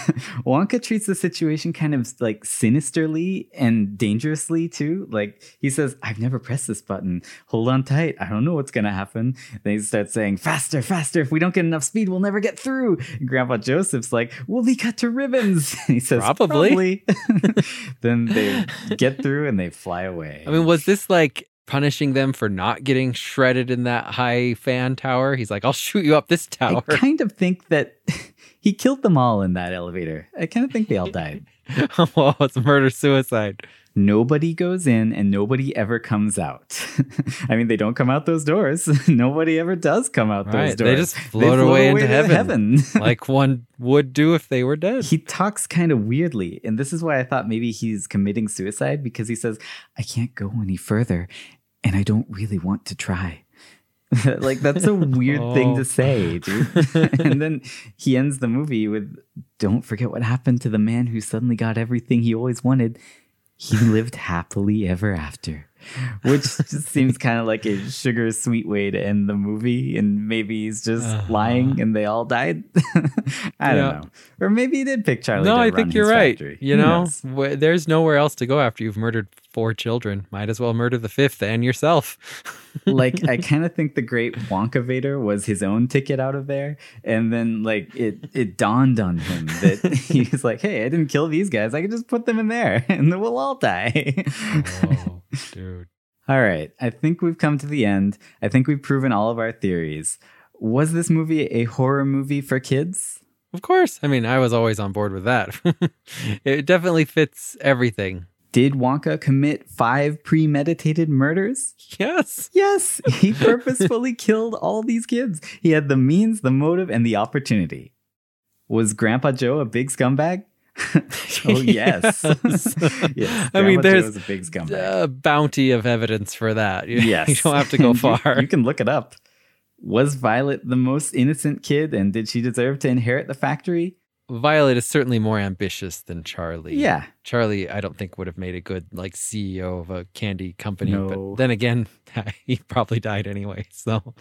Wonka treats the situation kind of like sinisterly and dangerously too. Like he says, "I've never pressed this button. Hold on tight. I don't know what's gonna happen." Then he starts saying, "Faster, faster! If we don't get enough speed, we'll never get through." And Grandpa Joseph's like, "We'll be cut to ribbons." he says, Probably. "Probably." then they get through and they fly away. I mean, was this like punishing them for not getting shredded in that high fan tower? He's like, I'll shoot you up this tower. I kind of think that he killed them all in that elevator. I kind of think they all died. Whoa, it's murder suicide. Nobody goes in and nobody ever comes out. I mean, they don't come out those doors. nobody ever does come out those Right, doors. they just float away into to heaven. like one would do if they were dead. he talks kind of weirdly. And this is why I thought maybe he's committing suicide because he says, I can't go any further and I don't really want to try. like, that's a weird thing Oh. to say, dude. and then he ends the movie with, Don't forget what happened to the man who suddenly got everything he always wanted. He lived happily ever after. Which just seems kind of like a sugar sweet way to end the movie. And maybe he's just Uh-huh. lying and they all died. I Yeah. don't know. Or maybe he did pick Charlie. no, I think you're right. factory. You know, there's nowhere else to go after you've murdered four children. Might as well murder the fifth and yourself. like I kind of think the Great Wonkavator was his own ticket out of there, and then like it it dawned on him that he was like, "Hey, I didn't kill these guys. I can just put them in there, and then we'll all die." oh, dude. all right, I think we've come to the end. I think we've proven all of our theories. Was this movie a horror movie for kids? Of course. I mean, I was always on board with that. it definitely fits everything. Did Wonka commit five premeditated murders? Yes. Yes, he purposefully killed all these kids. He had the means, the motive, and the opportunity. Was Grandpa Joe a big scumbag? oh yes. yes. I mean, there's a big scumbag. a bounty of evidence for that. You, yes, you don't have to go And you- far. You, can look it up. Was Violet the most innocent kid, and did she deserve to inherit the factory? Violet is certainly more ambitious than Charlie. Yeah, Charlie, I don't think would have made a good like CEO of a candy company. No. But then again, he probably died anyway. So,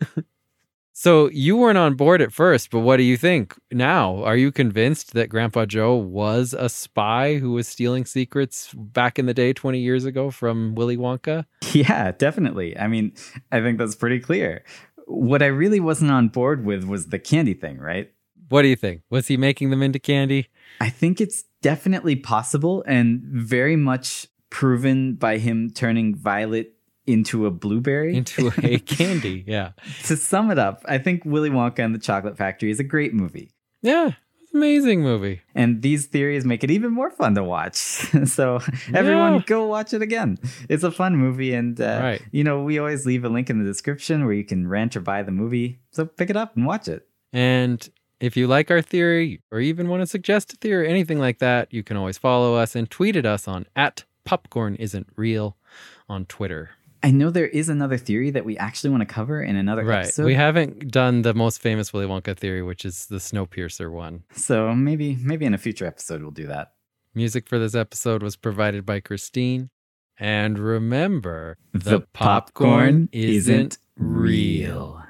so you weren't on board at first, but what do you think now? Are you convinced that Grandpa Joe was a spy who was stealing secrets back in the day, twenty years ago, from Willy Wonka? yeah, definitely. I mean, I think that's pretty clear. What I really wasn't on board with was the candy thing, right? What do you think? Was he making them into candy? I think it's definitely possible and very much proven by him turning Violet into a blueberry. Into a candy? Yeah, to sum it up, I think Willy Wonka and the Chocolate Factory is a great movie. yeah. Amazing movie. And these theories make it even more fun to watch. so everyone Yeah. go watch it again. It's a fun movie. And, uh, Right. you know, we always leave a link in the description where you can rent or buy the movie. So pick it up and watch it. And if you like our theory or even want to suggest a theory or anything like that, you can always follow us and tweet at us on at popcorn isn't real on Twitter. I know there is another theory that we actually want to cover in another Right. episode. We haven't done the most famous Willy Wonka theory, which is the Snowpiercer one. so maybe maybe in a future episode we'll do that. Music for this episode was provided by Christine. And remember, The popcorn isn't real.